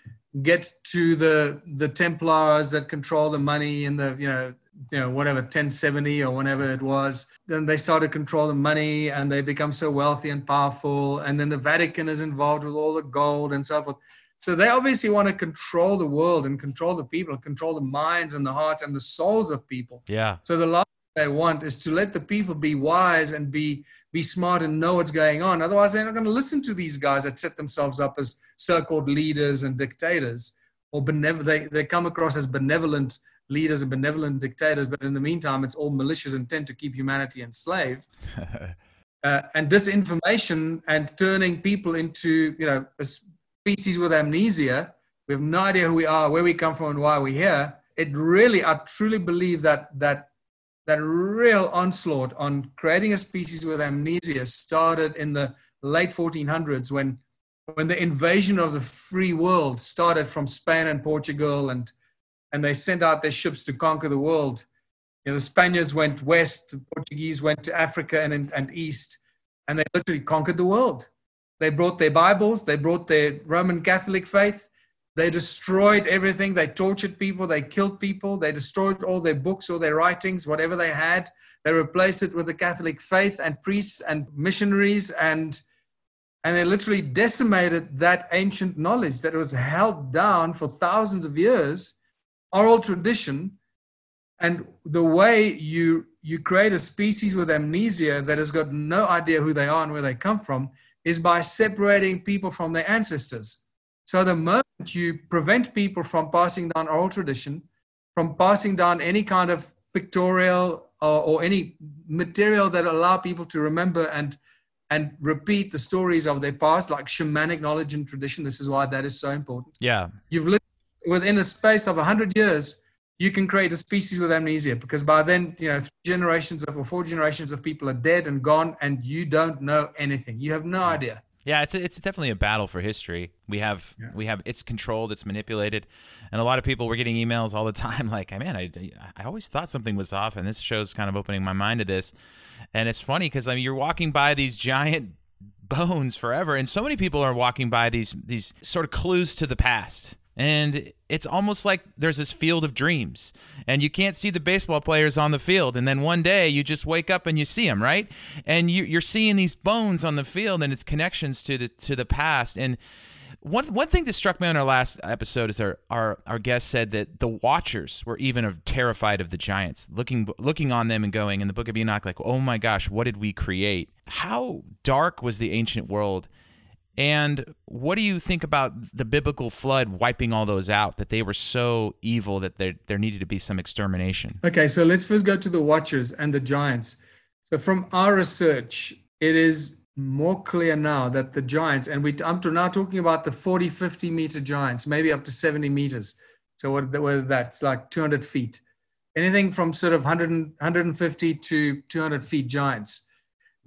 get to the the Templars that control the money and the you know you know whatever 1070 or whenever it was then they start to control the money and they become so wealthy and powerful and then the vatican is involved with all the gold and so forth so they obviously want to control the world and control the people control the minds and the hearts and the souls of people Yeah. so the last thing they want is to let the people be wise and be be smart and know what's going on. Otherwise, they're not going to listen to these guys that set themselves up as so-called leaders and dictators, or benev- they they come across as benevolent leaders and benevolent dictators. But in the meantime, it's all malicious intent to keep humanity enslaved. uh, and disinformation and turning people into you know species with amnesia. We have no idea who we are, where we come from, and why we're here. It really, I truly believe that that that real onslaught on creating a species with amnesia started in the late 1400s when when the invasion of the free world started from Spain and Portugal and and they sent out their ships to conquer the world. You know, the Spaniards went west, the Portuguese went to Africa and, and east, and they literally conquered the world. They brought their Bibles, they brought their Roman Catholic faith, They destroyed everything. They tortured people. They killed people. They destroyed all their books or their writings, whatever they had. They replaced it with the Catholic faith and priests and missionaries and and they literally decimated that ancient knowledge that was held down for thousands of years, oral tradition, and the way you you create a species with amnesia that has got no idea who they are and where they come from is by separating people from their ancestors. So the moment you prevent people from passing down oral tradition, from passing down any kind of pictorial or, or any material that allow people to remember and and repeat the stories of their past, like shamanic knowledge and tradition. This is why that is so important. Yeah. You've lived within a space of 100 years, you can create a species with amnesia because by then, you know, three generations of or four generations of people are dead and gone, and you don't know anything. You have no idea. Yeah, it's a, it's definitely a battle for history. We have Yeah. we have it's controlled, it's manipulated, and a lot of people were getting emails all the time like, I "Man, I, I always thought something was off," and this show's kind of opening my mind to this. And it's funny because I mean, you're walking by these giant bones forever, and so many people are walking by these these sort of clues to the past. And it's almost like there's this field of dreams, and you can't see the baseball players on the field. And then one day you just wake up and you see them, right? And you, you're seeing these bones on the field, and it's connections to the to the past. And one one thing that struck me on our last episode is our our, our guest said that the Watchers were even terrified of the giants, looking looking on them and going in the Book of Enoch, like, oh my gosh, what did we create? How dark was the ancient world? And what do you think about the biblical flood wiping all those out? That they were so evil that there there needed to be some extermination. Okay, so let's first go to the Watchers and the Giants. So, from our research, it is more clear now that the Giants, and we, I'm now talking about the 40, 50 meter Giants, maybe up to 70 meters. So, whether that's like 200 feet, anything from sort of 100, 150 to 200 feet Giants.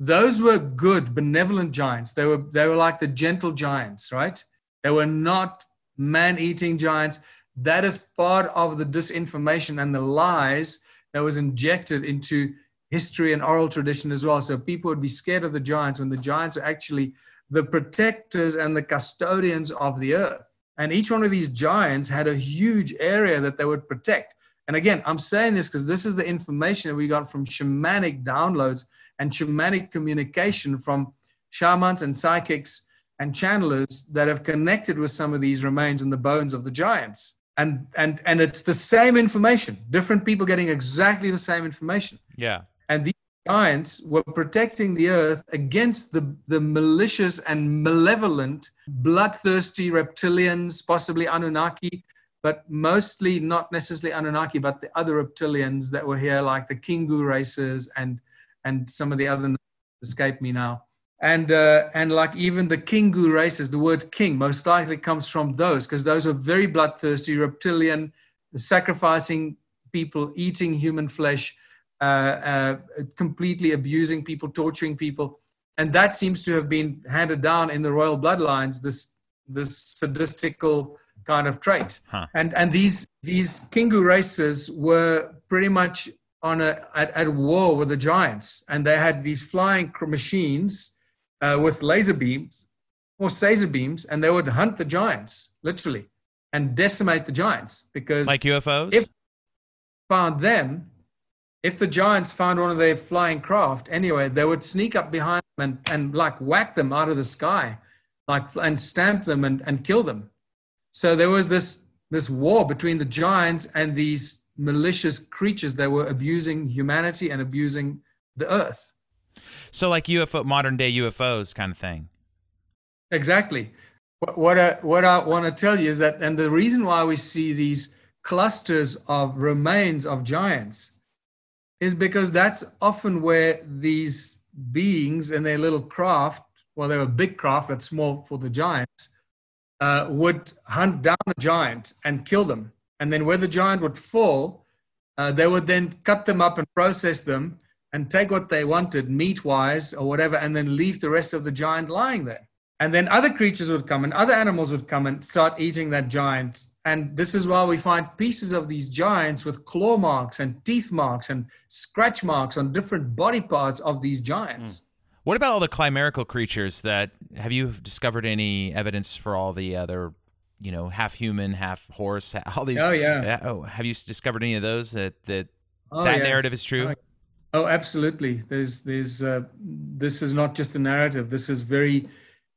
Those were good, benevolent giants. They were they were like the gentle giants, right? They were not man-eating giants. That is part of the disinformation and the lies that was injected into history and oral tradition as well. So people would be scared of the giants when the giants are actually the protectors and the custodians of the earth. And each one of these giants had a huge area that they would protect. And again, I'm saying this because this is the information that we got from shamanic downloads and shamanic communication from shamans and psychics and channelers that have connected with some of these remains and the bones of the giants. And and and it's the same information, different people getting exactly the same information. Yeah. And these giants were protecting the earth against the, the malicious and malevolent, bloodthirsty reptilians, possibly Anunnaki, but mostly not necessarily Anunnaki, but the other reptilians that were here, like the Kingu races and and some of the other escape me now. And uh, and like even the Kingu races, the word king most likely comes from those because those are very bloodthirsty, reptilian, sacrificing people, eating human flesh, uh, uh, completely abusing people, torturing people, and that seems to have been handed down in the royal bloodlines. This this sadistical kind of trait, Huh. and and these these Kingu races were pretty much on a at, at war with the giants, and they had these flying machines uh, with laser beams or Caesar beams, and they would hunt the giants literally and decimate the giants because Like UFOs? if found them, if the giants found one of their flying craft anyway, they would sneak up behind them and, and like whack them out of the sky, like and stamp them and, and kill them. So there was this this war between the giants and these malicious creatures that were abusing humanity and abusing the earth. so like UFO modern day UFOs kind of thing. Exactly. What, what I, what I want to tell you is that, and the reason why we see these clusters of remains of giants is because that's often where these beings and their little craft, well, they were big craft, but small for the giants, uh, would hunt down a giant and kill them. And then where the giant would fall, uh, they would then cut them up and process them and take what they wanted, meat wise or whatever, and then leave the rest of the giant lying there. And then other creatures would come and other animals would come and start eating that giant. And this is why we find pieces of these giants with claw marks and teeth marks and scratch marks on different body parts of these giants. What about all the chimerical creatures that have you discovered any evidence for all the other you know half human, half horse, all these. Oh, yeah. Oh, have you discovered any of those that that Oh, that yes. narrative is true? Oh, Oh, absolutely. There's, there's, uh, this is not just a narrative. This is very,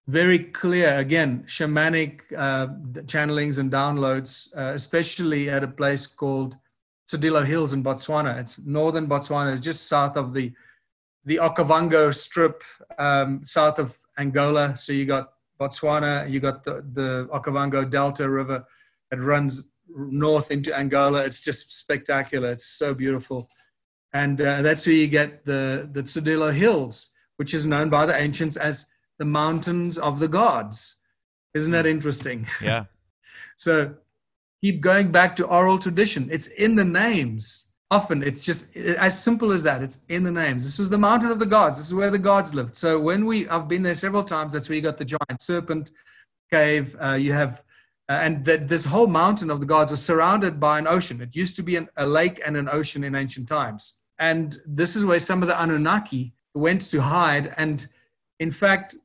very clear. Again, shamanic uh, channelings and downloads, uh, especially at a place called Tsodilo Hills in Botswana. It's northern Botswana. It's just south of the, the Okavango Strip, um, south of Angola. So you got Botswana, you got the, the Okavango Delta River that runs north into Angola. It's just spectacular. It's so beautiful and uh, that's where you get the the Tsodilo Hills, which is known by the ancients as the mountains of the gods. Isn't that interesting? Yeah. So keep going back to oral tradition. It's in the names. Often it's just as simple as that. It's in the names. This was the mountain of the gods. This is where the gods lived. So when we, I've been there several times. That's where you got the giant serpent cave. Uh, you have, uh, and that this whole mountain of the gods was surrounded by an ocean. It used to be an, a lake and an ocean in ancient times. And this is where some of the Anunnaki went to hide. And in fact,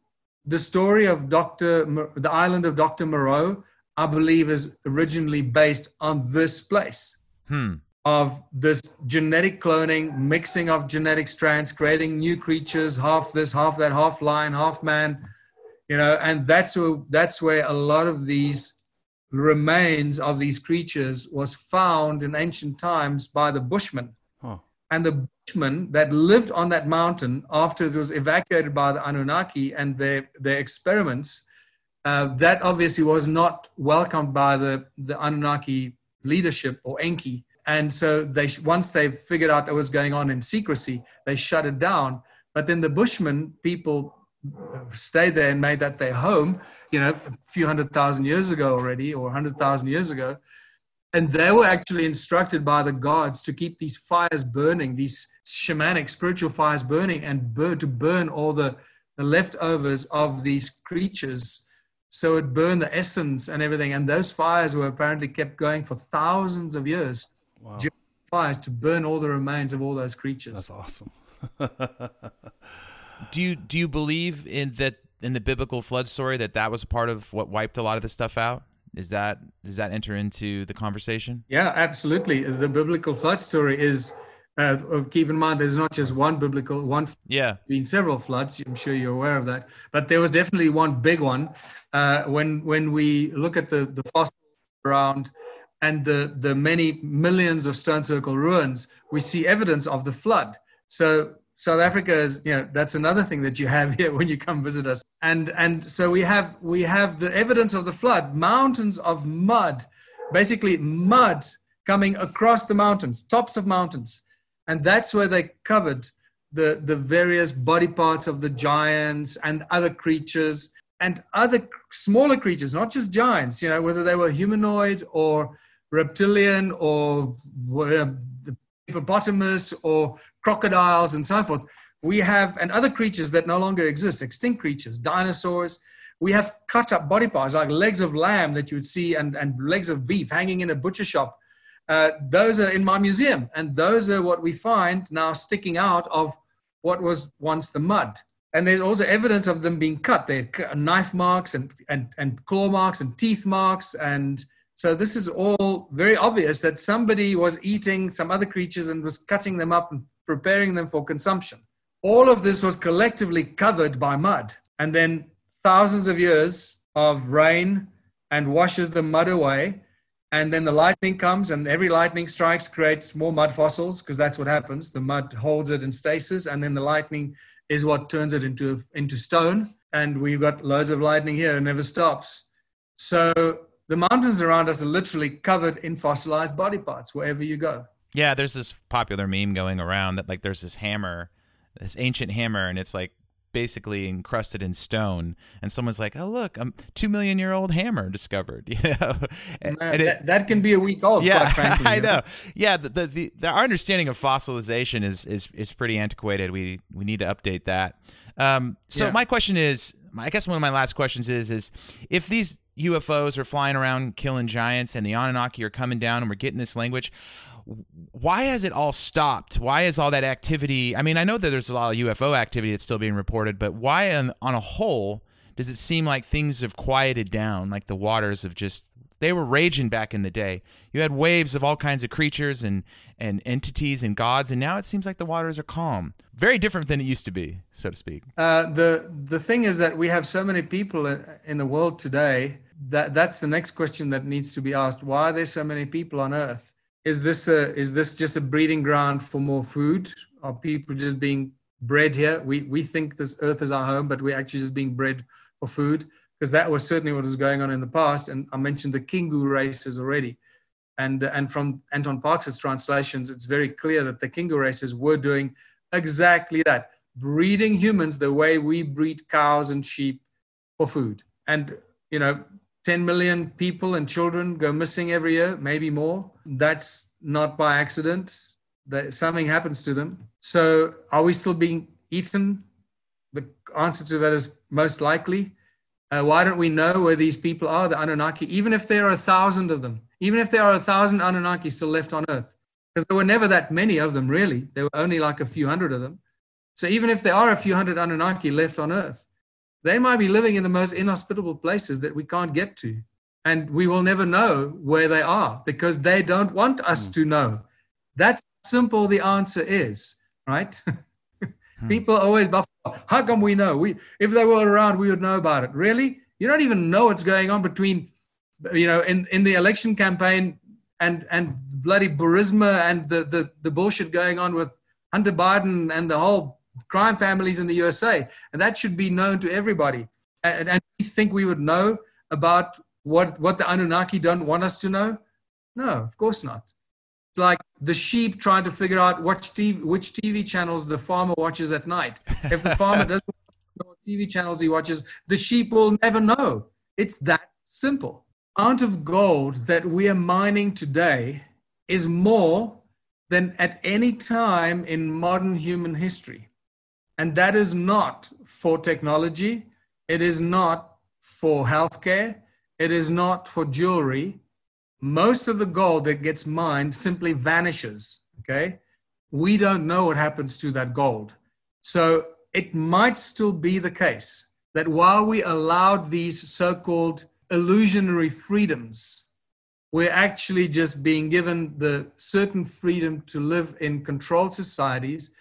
the story of Dr. The island of Dr. Moreau, I believe, is originally based on this place Hmm. Of this genetic cloning, mixing of genetic strands, creating new creatures, half this, half that, half lion, half man, you know, and that's where that's where a lot of these remains of these creatures was found in ancient times by the Bushmen. Huh. And the Bushmen that lived on that mountain after it was evacuated by the Anunnaki and their, their experiments, uh, that obviously was not welcomed by the, the Anunnaki leadership or Enki. And so they once they figured out what was going on in secrecy, they shut it down. But then the Bushmen people uh, stayed there and made that their home, you know, a few hundred thousand years ago already, or a hundred thousand years ago. And they were actually instructed by the gods to keep these fires burning, these shamanic spiritual fires burning, and burn, to burn all the, the leftovers of these creatures. So it burned the essence and everything. And those fires were apparently kept going for thousands of years. Wow. Fires to burn all the remains of all those creatures. That's awesome. Do you do you believe in that in the biblical flood story that that was part of what wiped a lot of this stuff out? Is that does that enter into the conversation? Yeah, absolutely. The biblical flood story is. Uh, keep in mind, there's not just one biblical one. Yeah. Been several floods. I'm sure you're aware of that. But there was definitely one big one. Uh, when when we look at the the fossils around and the the many millions of stone circle ruins, we see evidence of the flood. So South Africa is, you know, that's another thing that you have here when you come visit us. And and so we have we have the evidence of the flood, mountains of mud, basically mud coming across the mountains, tops of mountains, and that's where they covered the the various body parts of the giants and other creatures and other smaller creatures, not just giants. You know, whether they were humanoid or reptilian or the hippopotamus or crocodiles and so forth. We have, and other creatures that no longer exist, extinct creatures, dinosaurs. We have cut up body parts like legs of lamb that you would see and, and legs of beef hanging in a butcher shop. Uh, those are in my museum, and those are what we find now sticking out of what was once the mud. And there's also evidence of them being cut. There are knife marks and, and, and claw marks and teeth marks. And so this is all very obvious that somebody was eating some other creatures and was cutting them up and preparing them for consumption. All of this was collectively covered by mud. And then thousands of years of rain and washes the mud away. And then the lightning comes, and every lightning strikes creates more mud fossils because that's what happens. The mud holds it in stasis, and then the lightning is what turns it into into stone. And we've got loads of lightning here; it never stops. So the mountains around us are literally covered in fossilized body parts wherever you go. Yeah, there's this popular meme going around that like there's this hammer, this ancient hammer, and it's like basically encrusted in stone. And someone's like, "Oh, look, a two million year old hammer discovered." You know, and, and it- that, that can be a week old. yeah, quite frankly, I you know. Yeah, the, the the the our understanding of fossilization is is is pretty antiquated. We we need to update that. Um, so Yeah. my question is, I guess one of my last questions is is if these UFOs are flying around killing giants and the Anunnaki are coming down and we're getting this language. Why has it all stopped? Why is all that activity? I mean, I know that there's a lot of UFO activity that's still being reported, but why, on, on a whole, does it seem like things have quieted down, like the waters have just they were raging back in the day. You had waves of all kinds of creatures and and entities and gods, and now it seems like the waters are calm. Very different than it used to be, so to speak. Uh, the the thing is that we have so many people in, in the world today that that's the next question that needs to be asked. Why are there so many people on Earth? Is this a is this just a breeding ground for more food? Are people just being bred here? We we think this Earth is our home, but we're actually just being bred for food because that was certainly what was going on in the past. And I mentioned the Kingu races already. And, and from Anton Parks' translations, it's very clear that the Kingu races were doing exactly that, breeding humans the way we breed cows and sheep for food. And, you know, 10 million people and children go missing every year, maybe more. That's not by accident. That something happens to them. So are we still being eaten? The answer to that is most likely. Uh, why don't we know where these people are, the Anunnaki, even if there are a thousand of them, even if there are a thousand Anunnaki still left on Earth? Because there were never that many of them, really. There were only like a few hundred of them. So even if there are a few hundred Anunnaki left on Earth, they might be living in the most inhospitable places that we can't get to. And we will never know where they are because they don't want us mm. to know. That's simple the answer is, right? Hmm. People always buff. How come we know? We if they were around, we would know about it. Really? You don't even know what's going on between, you know, in, in the election campaign and and bloody Burisma and the, the the bullshit going on with Hunter Biden and the whole crime families in the USA. And that should be known to everybody. And, and we think we would know about what what the Anunnaki don't want us to know? No, of course not It's like the sheep trying to figure out which TV, which TV channels the farmer watches at night. If the farmer doesn't know what TV channels he watches, the sheep will never know. It's that simple. Amount of gold that we are mining today is more than at any time in modern human history. And that is not for technology. It is not for healthcare. It is not for jewelry most of the gold that gets mined simply vanishes. Okay. We don't know what happens to that gold. So it might still be the case that while we allowed these so called illusionary freedoms, we're actually just being given the certain freedom to live in controlled societies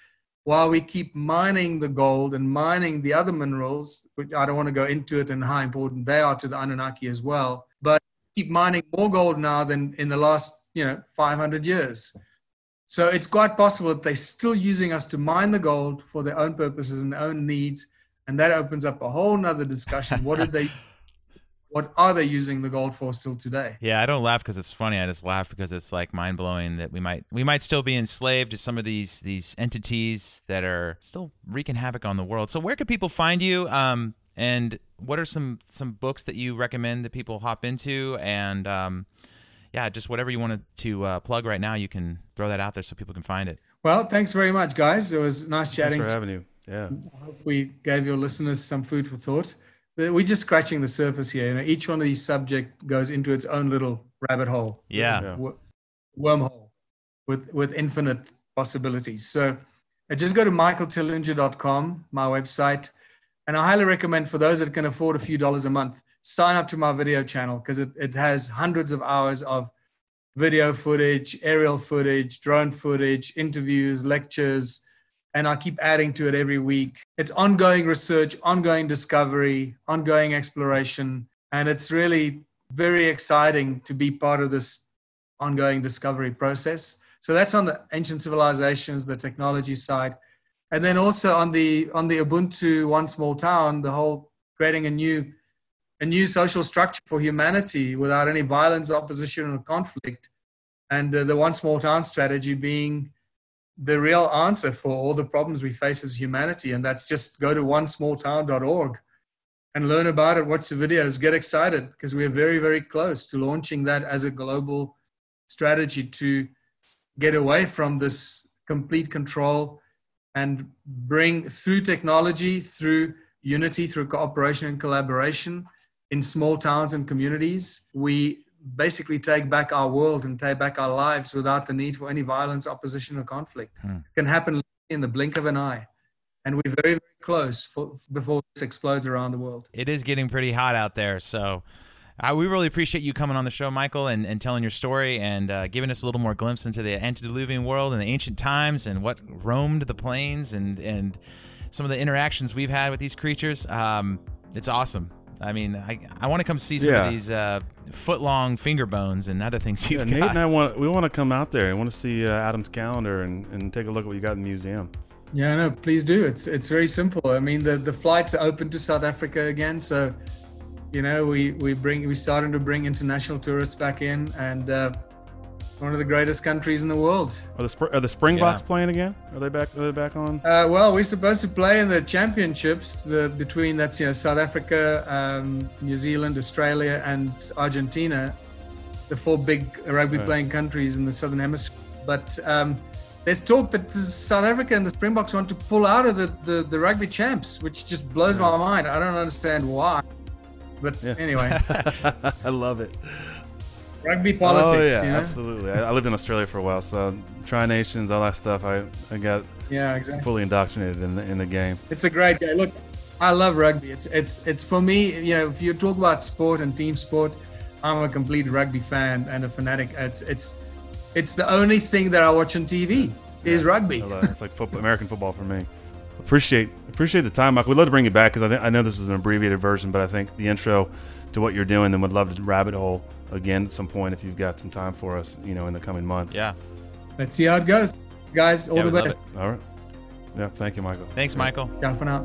while we keep mining the gold and mining the other minerals, which I don't want to go into it and how important they are to the Anunnaki as well. But keep mining more gold now than in the last, you know, 500 years. So it's quite possible that they're still using us to mine the gold for their own purposes and their own needs. And that opens up a whole nother discussion. What did they what are they using the gold for still today? Yeah, I don't laugh because it's funny. I just laugh because it's like mind blowing that we might we might still be enslaved to some of these these entities that are still wreaking havoc on the world. So where can people find you? Um, and what are some some books that you recommend that people hop into? And um, yeah, just whatever you wanted to uh, plug right now, you can throw that out there so people can find it. Well, thanks very much, guys. It was nice chatting. Thanks for having you. Yeah. I hope we gave your listeners some food for thought. We're just scratching the surface here. You know, each one of these subject goes into its own little rabbit hole. Yeah. Wormhole with with infinite possibilities. So uh, just go to michaeltellinger.com, my website and I highly recommend for those that can afford a few dollars a month, sign up to my video channel because it, it has hundreds of hours of video footage, aerial footage, drone footage, interviews, lectures, and I keep adding to it every week. It's ongoing research, ongoing discovery, ongoing exploration, and it's really very exciting to be part of this ongoing discovery process. So that's on the ancient civilizations, the technology side and then also on the on the ubuntu one small town the whole creating a new a new social structure for humanity without any violence opposition or conflict and uh, the one small town strategy being the real answer for all the problems we face as humanity and that's just go to onesmalltown.org and learn about it watch the videos get excited because we're very very close to launching that as a global strategy to get away from this complete control and bring through technology, through unity, through cooperation and collaboration in small towns and communities, we basically take back our world and take back our lives without the need for any violence, opposition, or conflict. Hmm. It can happen in the blink of an eye. and we're very very close for, before this explodes around the world. It is getting pretty hot out there, so. Uh, we really appreciate you coming on the show, Michael, and, and telling your story and uh, giving us a little more glimpse into the antediluvian world and the ancient times and what roamed the plains and, and some of the interactions we've had with these creatures. Um, it's awesome. I mean, I, I want to come see some Yeah. of these uh, foot long finger bones and other things you've Yeah, got. Nate and I want we want to come out there and want to see uh, Adam's calendar and, and take a look at what you got in the museum. Yeah, no, please do. It's it's very simple. I mean, the the flights are open to South Africa again, so you know we we bring we starting to bring international tourists back in, and uh, one of the greatest countries in the world. Are the Spr- are the Springboks Yeah. playing again? Are they back? Are they back on? Uh, well, we're supposed to play in the championships, the between that's you know South Africa, um, New Zealand, Australia, and Argentina, the four big rugby Right. playing countries in the southern hemisphere. But um, there's talk that the South Africa and the Springboks want to pull out of the, the, the rugby champs, which just blows my mind. I don't understand why. But Yeah. anyway, I love it. Rugby politics. oh yeah, you know? absolutely. I, I lived in Australia for a while, so Tri Nations, all that stuff. I, I got Yeah, exactly. fully indoctrinated in the in the game. It's a great game. Look, I love rugby. It's it's it's for me. You know, if you talk about sport and team sport, I'm a complete rugby fan and a fanatic. It's it's it's the only thing that I watch on TV is rugby. I love it. It's like football, American football for me. Appreciate appreciate the time, Mike. We'd love to bring you back because I think I know this is an abbreviated version, but I think the intro to what you're doing, and would love to rabbit hole again at some point if you've got some time for us, you know, in the coming months. yeah. Let's see how it goes, guys. All Yeah, the best. All right. Yeah. Thank you, Michael. Thanks, Michael. Ciao for now.